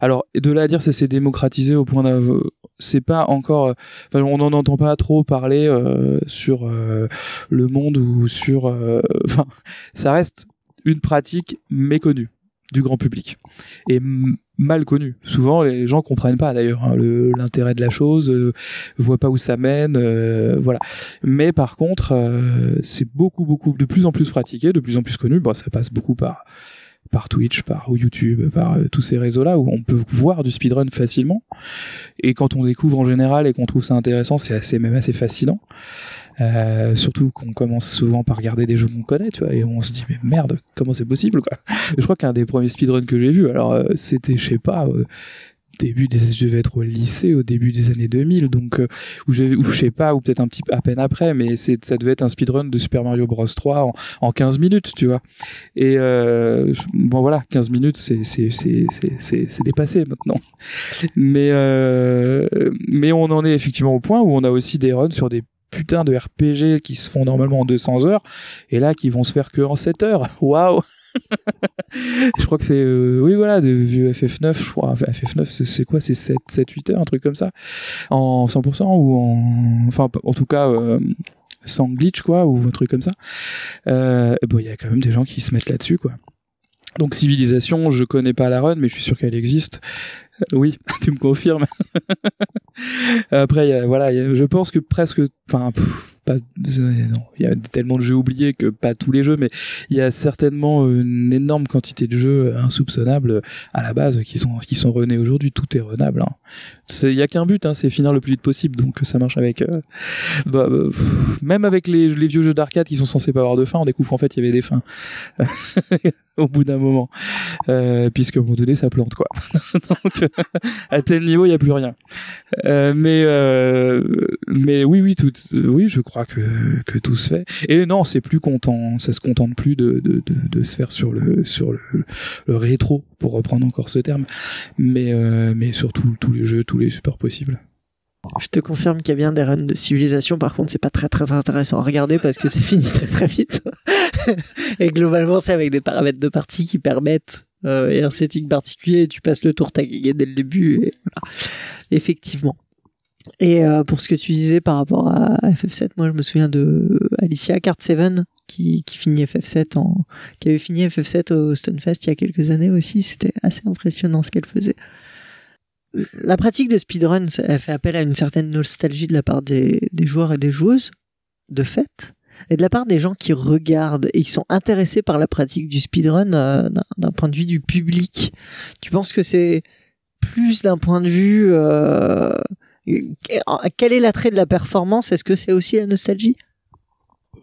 Alors, de là à dire, ça s'est démocratisé au point d'av- c'est pas encore, euh, enfin, on n'en entend pas trop parler euh, sur euh, le monde ou sur, euh, enfin, ça reste une pratique méconnue du grand public et mal connue. Souvent, les gens comprennent pas d'ailleurs hein, l'intérêt de la chose, euh, voient pas où ça mène, euh, voilà. Mais par contre, euh, c'est beaucoup, beaucoup de plus en plus pratiqué, de plus en plus connu. Bon, ça passe beaucoup par par Twitch, par YouTube, par euh, tous ces réseaux-là où on peut voir du speedrun facilement. Et quand on découvre en général et qu'on trouve ça intéressant, c'est assez même assez fascinant. Euh, surtout qu'on commence souvent par regarder des jeux qu'on connaît, tu vois, et on se dit mais merde, comment c'est possible quoi. Je crois qu'un des premiers speedruns que j'ai vu, alors euh, c'était je sais pas euh, début des je devais être au lycée au début des années 2000 donc où j'ai ou je sais pas ou peut-être un petit peu à peine après mais c'est ça devait être un speedrun de Super Mario Bros. 3 en, en 15 minutes tu vois. Et je- bon voilà 15 minutes c'est c'est c'est c'est dépassé maintenant. Mais mais on en est effectivement au point où on a aussi des runs sur des putains de RPG qui se font normalement en 200 heures et là qui vont se faire que en 7 heures. Waouh! Je crois que c'est euh, oui voilà de vieux FF9 je crois. FF9 c'est- quoi? C'est 7 7 8 heures un truc comme ça. En 100% ou en enfin en tout cas euh, sans glitch quoi ou un truc comme ça. Euh, bon il y a quand même des gens qui se mettent là-dessus quoi donc civilisation je connais pas la run mais je suis sûr qu'elle existe. Euh, oui tu me confirmes. Après voilà je pense que presque enfin pas euh, non il y a tellement de jeux oubliés que pas tous les jeux mais il y a certainement une énorme quantité de jeux insoupçonnables à la base qui sont qui sont renés aujourd'hui. Tout est renable hein. Il y a qu'un but hein, c'est finir le plus vite possible donc ça marche avec euh, bah, bah, même avec les, vieux jeux d'arcade qui sont censés pas avoir de fin. On découvre en fait il y avait des fins. Au bout d'un moment. Euh, puisqu'à un moment donné ça plante quoi. Donc à tel niveau il y a plus rien. Euh, mais euh, mais oui oui tout euh, oui je crois que tout se fait. Et non c'est plus content ça se contente plus de se faire sur le sur le, rétro pour reprendre encore ce terme. Mais euh, mais surtout tous les jeux tous les supports possibles Je te confirme qu'il y a bien des runs de civilisation. Par contre, c'est pas très très intéressant à regarder parce que c'est fini très très vite. et globalement, c'est avec des paramètres de partie qui permettent euh, et un setting particulier. Tu passes le tour, t'as gagné dès le début. Effectivement. Et euh, pour ce que tu disais par rapport à FF7, moi je me souviens de Alicia Card 7 qui, finit FF7 en, qui avait fini FF7 au Stunfest il y a quelques années aussi. C'était assez impressionnant ce qu'elle faisait. La pratique de speedrun, elle fait appel à une certaine nostalgie de la part des, joueurs et des joueuses, de fait, et de la part des gens qui regardent. Et qui sont intéressés par la pratique du speedrun euh, d'un- d'un point de vue du public. Tu penses que c'est plus d'un point de vue... euh, quel est l'attrait de la performance? Est-ce que c'est aussi la nostalgie?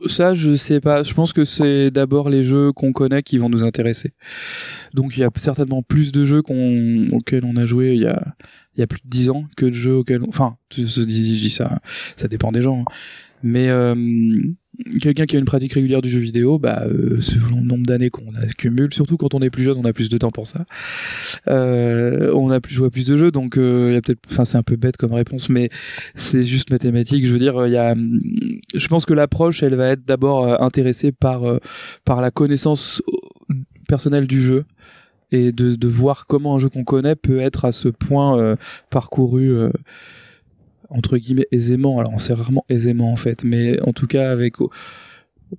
Ça, je sais pas. Je pense que c'est d'abord les jeux qu'on connaît qui vont nous intéresser. Donc il y a certainement plus de jeux qu'on, auxquels on a joué il y a, il y a plus de 10 ans que de jeux auxquels... on- Enfin, je, dis ça, ça dépend des gens. hein. Mais euh, quelqu'un qui a une pratique régulière du jeu vidéo, bah, euh, selon le nombre d'années qu'on accumule, surtout quand on est plus jeune, on a plus de temps pour ça. Euh, on a plus joué à plus de jeux, donc euh, il y a peut-être, enfin c'est un peu bête comme réponse, mais c'est juste mathématique. Je veux dire, il y a, je pense que l'approche, elle va être d'abord euh, intéressée par euh, par la connaissance euh, personnelle du jeu et de, de voir comment un jeu qu'on connaît peut être à ce point euh, parcouru euh, entre guillemets aisément. Alors on sait rarement aisément en fait, mais en tout cas avec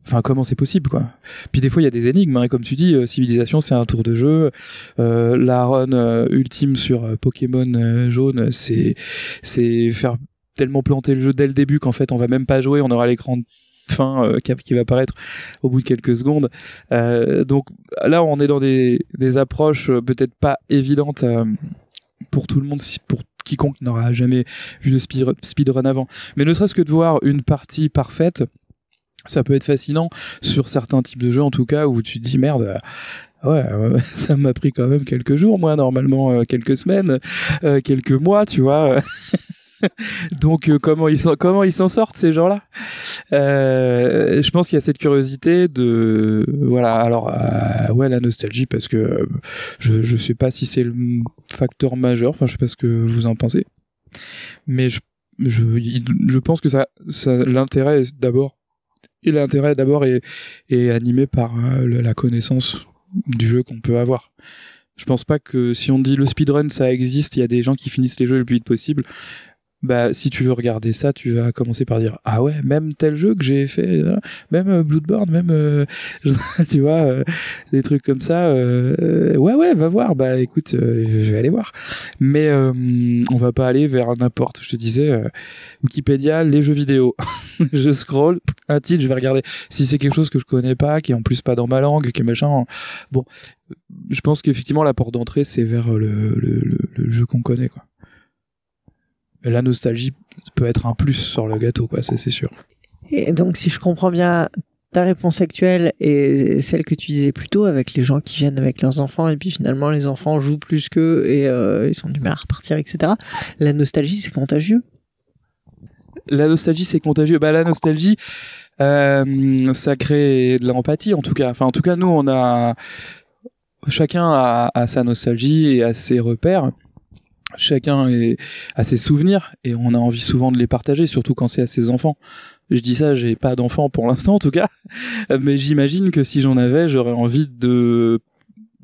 Enfin, comment c'est possible, quoi. Puis des fois, il y a des énigmes, hein, comme tu dis, euh, Civilisation, c'est un tour de jeu. Euh, la run euh, ultime sur euh, Pokémon jaune, c'est c'est faire tellement planter le jeu dès le début qu'en fait, on va même pas jouer, on aura l'écran fin qui, qui va apparaître au bout de quelques secondes. Donc là, on est dans des, des approches peut-être pas évidentes pour tout le monde, pour quiconque n'aura jamais vu de speed- speedrun avant. Mais ne serait-ce que de voir une partie parfaite, ça peut être fascinant sur certains types de jeux en tout cas où tu te dis merde Ouais, ouais, ça m'a pris quand même quelques jours, moi normalement euh, quelques semaines, euh, quelques mois, tu vois. Donc euh, comment ils comment ils s'en sortent ces gens-là? Euh, Je pense qu'il y a cette curiosité de voilà alors euh, ouais la nostalgie parce que je je sais pas si c'est le facteur majeur. Enfin je sais pas ce que vous en pensez, mais je je je pense que ça ça l'intérêt d'abord et l'intérêt d'abord est est animé par la connaissance du jeu qu'on peut avoir. Je pense pas que si on dit le speedrun ça existe, il y a des gens qui finissent les jeux le plus vite possible. Bah, si tu veux regarder ça, tu vas commencer par dire ah ouais, même tel jeu que j'ai fait, euh, même euh, Bloodborne, même euh, tu vois des trucs comme ça. ouais ouais, va voir. Bah écoute, je vais aller voir. Mais on va pas aller vers n'importe. Je te disais Wikipédia, les jeux vidéo. je scroll un titre, je vais regarder. Si c'est quelque chose que je connais pas, qui est en plus pas dans ma langue, qui est machin. Bon, je pense qu'effectivement la porte d'entrée c'est vers le, le, le jeu qu'on connaît quoi. Et la nostalgie peut être un plus sur le gâteau quoi, c'est c'est sûr. Et donc, si je comprends bien, ta réponse actuelle est celle que tu disais plus tôt avec les gens qui viennent avec leurs enfants et puis finalement les enfants jouent plus qu'eux et euh, ils sont du mal à repartir, etc. La nostalgie, c'est contagieux. La nostalgie c'est contagieux. Bah la nostalgie euh, ça crée de l'empathie en tout cas. Enfin en tout cas nous on a chacun a, a sa nostalgie et a ses repères. Chacun est, a ses souvenirs et on a envie souvent de les partager, surtout quand c'est à ses enfants. Je dis ça, j'ai pas d'enfants pour l'instant en tout cas, mais j'imagine que si j'en avais, j'aurais envie de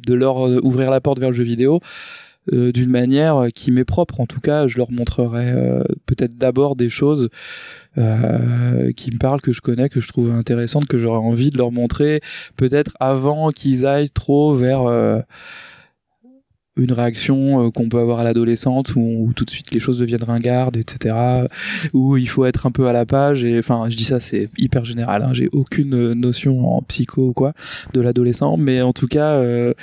de leur ouvrir la porte vers le jeu vidéo euh, d'une manière qui m'est propre. En tout cas, je leur montrerai euh, peut-être d'abord des choses euh, qui me parlent, que je connais, que je trouve intéressantes, que j'aurais envie de leur montrer, peut-être avant qu'ils aillent trop vers euh, une réaction euh, qu'on peut avoir à l'adolescente où, où tout de suite les choses deviennent ringardes, etc. Où il faut être un peu à la page. Et enfin, je dis ça, c'est hyper général. Hein, J'ai aucune euh, notion en psycho ou quoi de l'adolescent, mais en tout cas. Euh,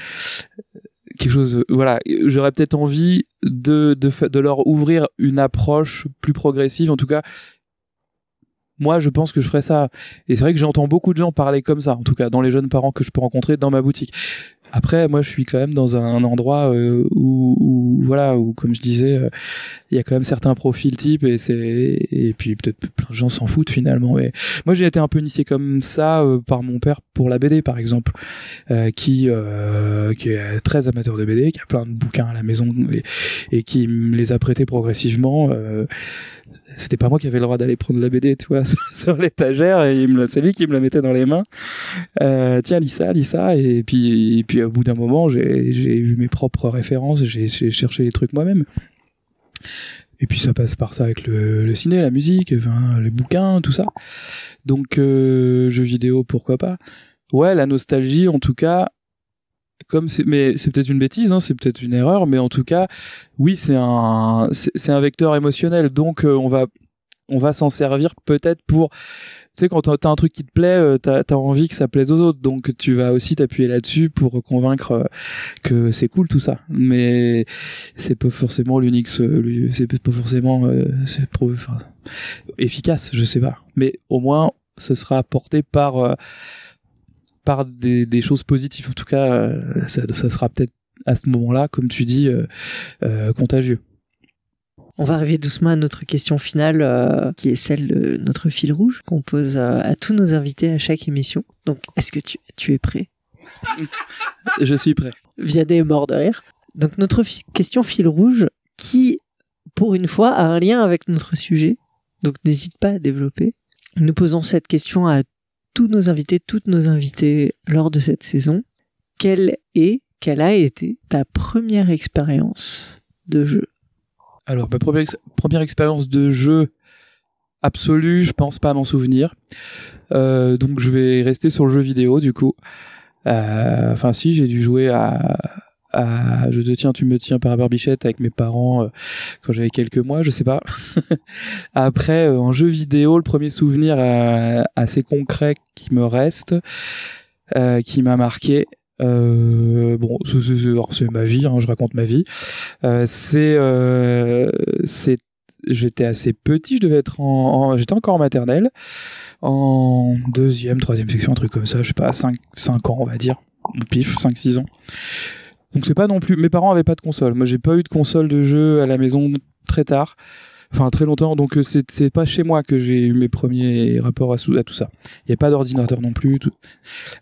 quelque chose euh, voilà j'aurais peut-être envie de, de de leur ouvrir une approche plus progressive en tout cas moi je pense que je ferais ça et c'est vrai que j'entends beaucoup de gens parler comme ça en tout cas dans les jeunes parents que je peux rencontrer dans ma boutique après moi je suis quand même dans un endroit euh, où, où voilà où comme je disais euh, il y a quand même certains profils types et c'est et puis peut-être plein de gens s'en foutent finalement. Mais moi j'ai été un peu initié comme ça euh, par mon père pour la BD par exemple qui euh, qui est très amateur de BD qui a plein de bouquins à la maison et, qui me les a prêtés progressivement c'était pas moi qui avais le droit d'aller prendre la BD, tu sur, l'étagère, et c'est lui qui me la mettait dans les mains. Euh, tiens, lis ça, lis ça, et puis, et puis au bout d'un moment, j'ai, eu mes propres références, j'ai, cherché les trucs moi-même. Et puis ça passe par ça avec le, le ciné, la musique, les bouquins, tout ça. Donc, euh, jeux vidéo, pourquoi pas. Ouais, la nostalgie, en tout cas, comme c'est, mais c'est peut-être une bêtise, hein, c'est peut-être une erreur, mais en tout cas, oui, c'est un, c'est, un vecteur émotionnel, donc euh, on va, on va s'en servir peut-être pour, tu sais, quand t'as, un truc qui te plaît, euh, t'as, t'as envie que ça plaise aux autres, donc tu vas aussi t'appuyer là-dessus pour convaincre euh, que c'est cool tout ça. Mais c'est pas forcément l'unique, c'est pas forcément, euh, pro- efficace, je sais pas. Mais au moins, ce sera apporté par euh, par des, des choses positives. En tout cas, euh, ça, ça sera peut-être à ce moment-là, comme tu dis, euh, euh, contagieux. On va arriver doucement à notre question finale, euh, qui est celle de notre fil rouge qu'on pose à tous nos invités à chaque émission. Donc, est-ce que tu, tu es prêt? Je suis prêt. Vianney est mort de rire. Donc, notre fi- question fil rouge, qui, pour une fois, a un lien avec notre sujet. Donc, n'hésite pas à développer. Nous posons cette question à tous nos invités, toutes nos invités lors de cette saison. Quelle est, quelle a été ta première expérience de jeu? Alors, ma première expérience de jeu absolue, je pense pas m'en souvenir. Euh, donc, je vais rester sur le jeu vidéo, du coup. Euh, Enfin, si, j'ai dû jouer à, Je te tiens, tu me tiens par barbichette avec mes parents euh, quand j'avais quelques mois, je sais pas. Après, euh, en jeu vidéo, le premier souvenir euh, assez concret qui me reste, qui m'a marqué, bon, c'est- ma vie, hein, je raconte ma vie. C'est j'étais assez petit, je devais être en, en- j'étais encore en maternelle, en deuxième, troisième section, un truc comme ça, je sais pas, 5, 5 ans on va dire, pif, 5, 6 ans. Donc c'est pas non plus, mes parents avaient pas de console, moi j'ai pas eu de console de jeu à la maison très tard, enfin très longtemps, donc euh, c'est pas chez moi que j'ai eu mes premiers rapports à, tout ça. Il y a pas d'ordinateur non plus.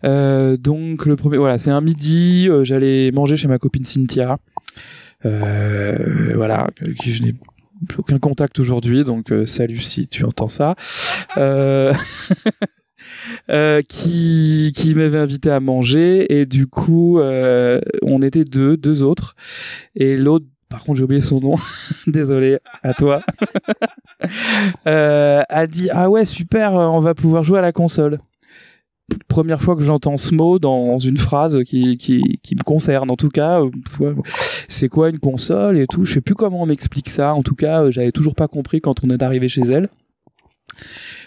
Euh, donc le premier, voilà, c'est un midi, euh, j'allais manger chez ma copine Cynthia, euh, voilà, qui je n'ai plus aucun contact aujourd'hui, donc salut si tu entends ça. Euh, qui qui m'avait invité à manger et du coup euh, on était deux deux autres et l'autre par contre j'ai oublié son nom désolé à toi euh, a dit ah ouais super on va pouvoir jouer à la console première fois que j'entends ce mot dans une phrase qui, qui, qui me concerne. En tout cas, c'est quoi une console et tout? Je sais plus comment on m'explique ça. En tout cas, j'avais toujours pas compris quand on est arrivé chez elle.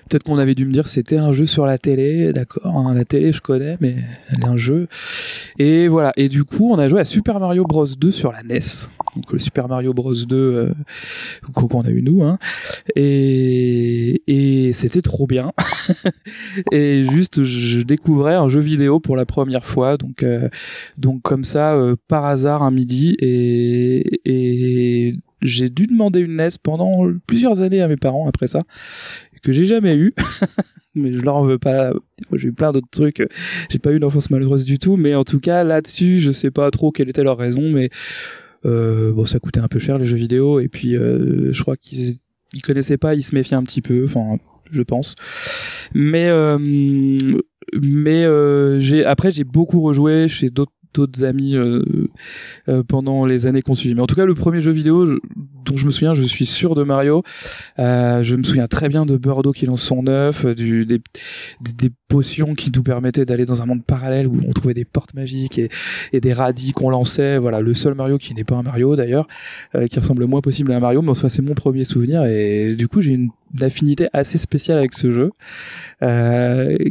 Peut-être qu'on avait dû me dire c'était un jeu sur la télé, d'accord. hein, la télé, je connais, mais elle est un jeu. Et voilà. Et du coup, on a joué à Super Mario Bros 2 sur la NES. Donc le Super Mario Bros 2 euh, qu'on a eu nous. Hein. Et, et c'était trop bien. et juste, je découvrais un jeu vidéo pour la première fois. Donc, euh, donc comme ça, euh, par hasard, un midi. Et, et j'ai dû demander une NES pendant plusieurs années à mes parents après ça que j'ai jamais eu. mais je leur veux pas. J'ai eu plein d'autres trucs. J'ai pas eu une enfance malheureuse du tout. Mais en tout cas, là-dessus, je sais pas trop quelle était leur raison. Mais euh, bon, ça coûtait un peu cher les jeux vidéo. Et puis, euh, je crois qu'ils ils connaissaient pas, ils se méfiaient un petit peu. Enfin, je pense. Mais euh, mais j'ai après j'ai beaucoup rejoué chez d'autres d'autres amis pendant les années qu'on suivit. Mais en tout cas, le premier jeu vidéo je- dont je me souviens, je suis sûr de Mario. Euh, je me souviens très bien de Birdo qui lance son œuf, euh, des, potions qui nous permettaient d'aller dans un monde parallèle où on trouvait des portes magiques et, des radis qu'on lançait. Voilà, le seul Mario qui n'est pas un Mario d'ailleurs, euh, qui ressemble le moins possible à un Mario, mais enfin c'est mon premier souvenir et du coup j'ai une affinité assez spéciale avec ce jeu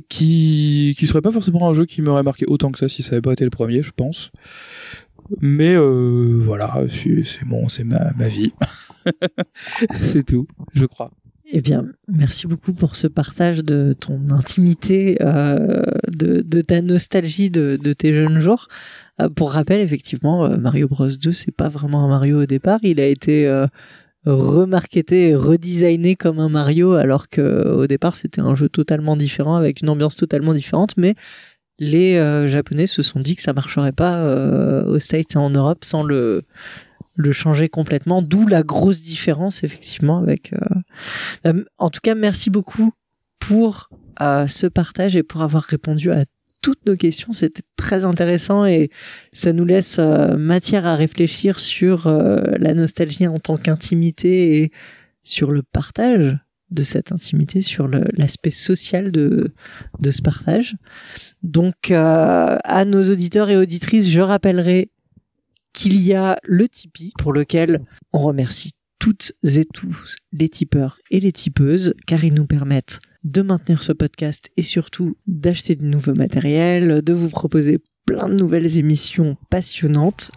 qui qui serait pas forcément un jeu qui m'aurait marqué autant que ça si ça avait pas été le premier je pense mais euh, voilà c'est c'est bon c'est ma, ma vie c'est tout je crois Eh bien, merci beaucoup pour ce partage de ton intimité, euh, de, de ta nostalgie de, de tes jeunes jours. Euh, pour rappel, effectivement, euh, Mario Bros 2, c'est pas vraiment un Mario au départ. Il a été euh, remarketé et redesigné comme un Mario, alors que au départ, c'était un jeu totalement différent, avec une ambiance totalement différente. Mais les euh, Japonais se sont dit que ça marcherait pas euh, aux States et en Europe sans le le changer complètement, d'où la grosse différence effectivement avec euh, euh, en tout cas, merci beaucoup pour euh, ce partage et pour avoir répondu à toutes nos questions. C'était très intéressant et ça nous laisse euh, matière à réfléchir sur la nostalgie en tant qu'intimité et sur le partage de cette intimité, sur l'aspect social de, de ce partage. Donc, euh, à nos auditeurs et auditrices, je rappellerai qu'il y a le Tipeee pour lequel on remercie toutes et tous les tipeurs et les tipeuses car ils nous permettent de maintenir ce podcast et surtout d'acheter du nouveau matériel, de vous proposer plein de nouvelles émissions passionnantes.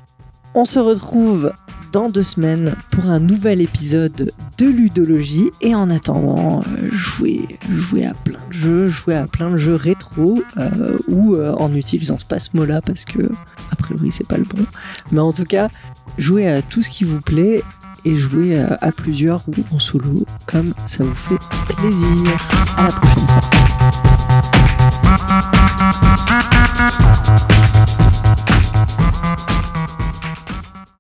On se retrouve dans deux semaines pour un nouvel épisode de Ludologie. Et en attendant, jouez, jouez, à plein de jeux, jouez à plein de jeux rétro euh, ou euh, en utilisant pas ce mot-là parce que, a priori, c'est pas le bon. Mais en tout cas, jouez à tout ce qui vous plaît et jouez euh, à, plusieurs ou en solo comme ça vous fait plaisir. À la prochaine.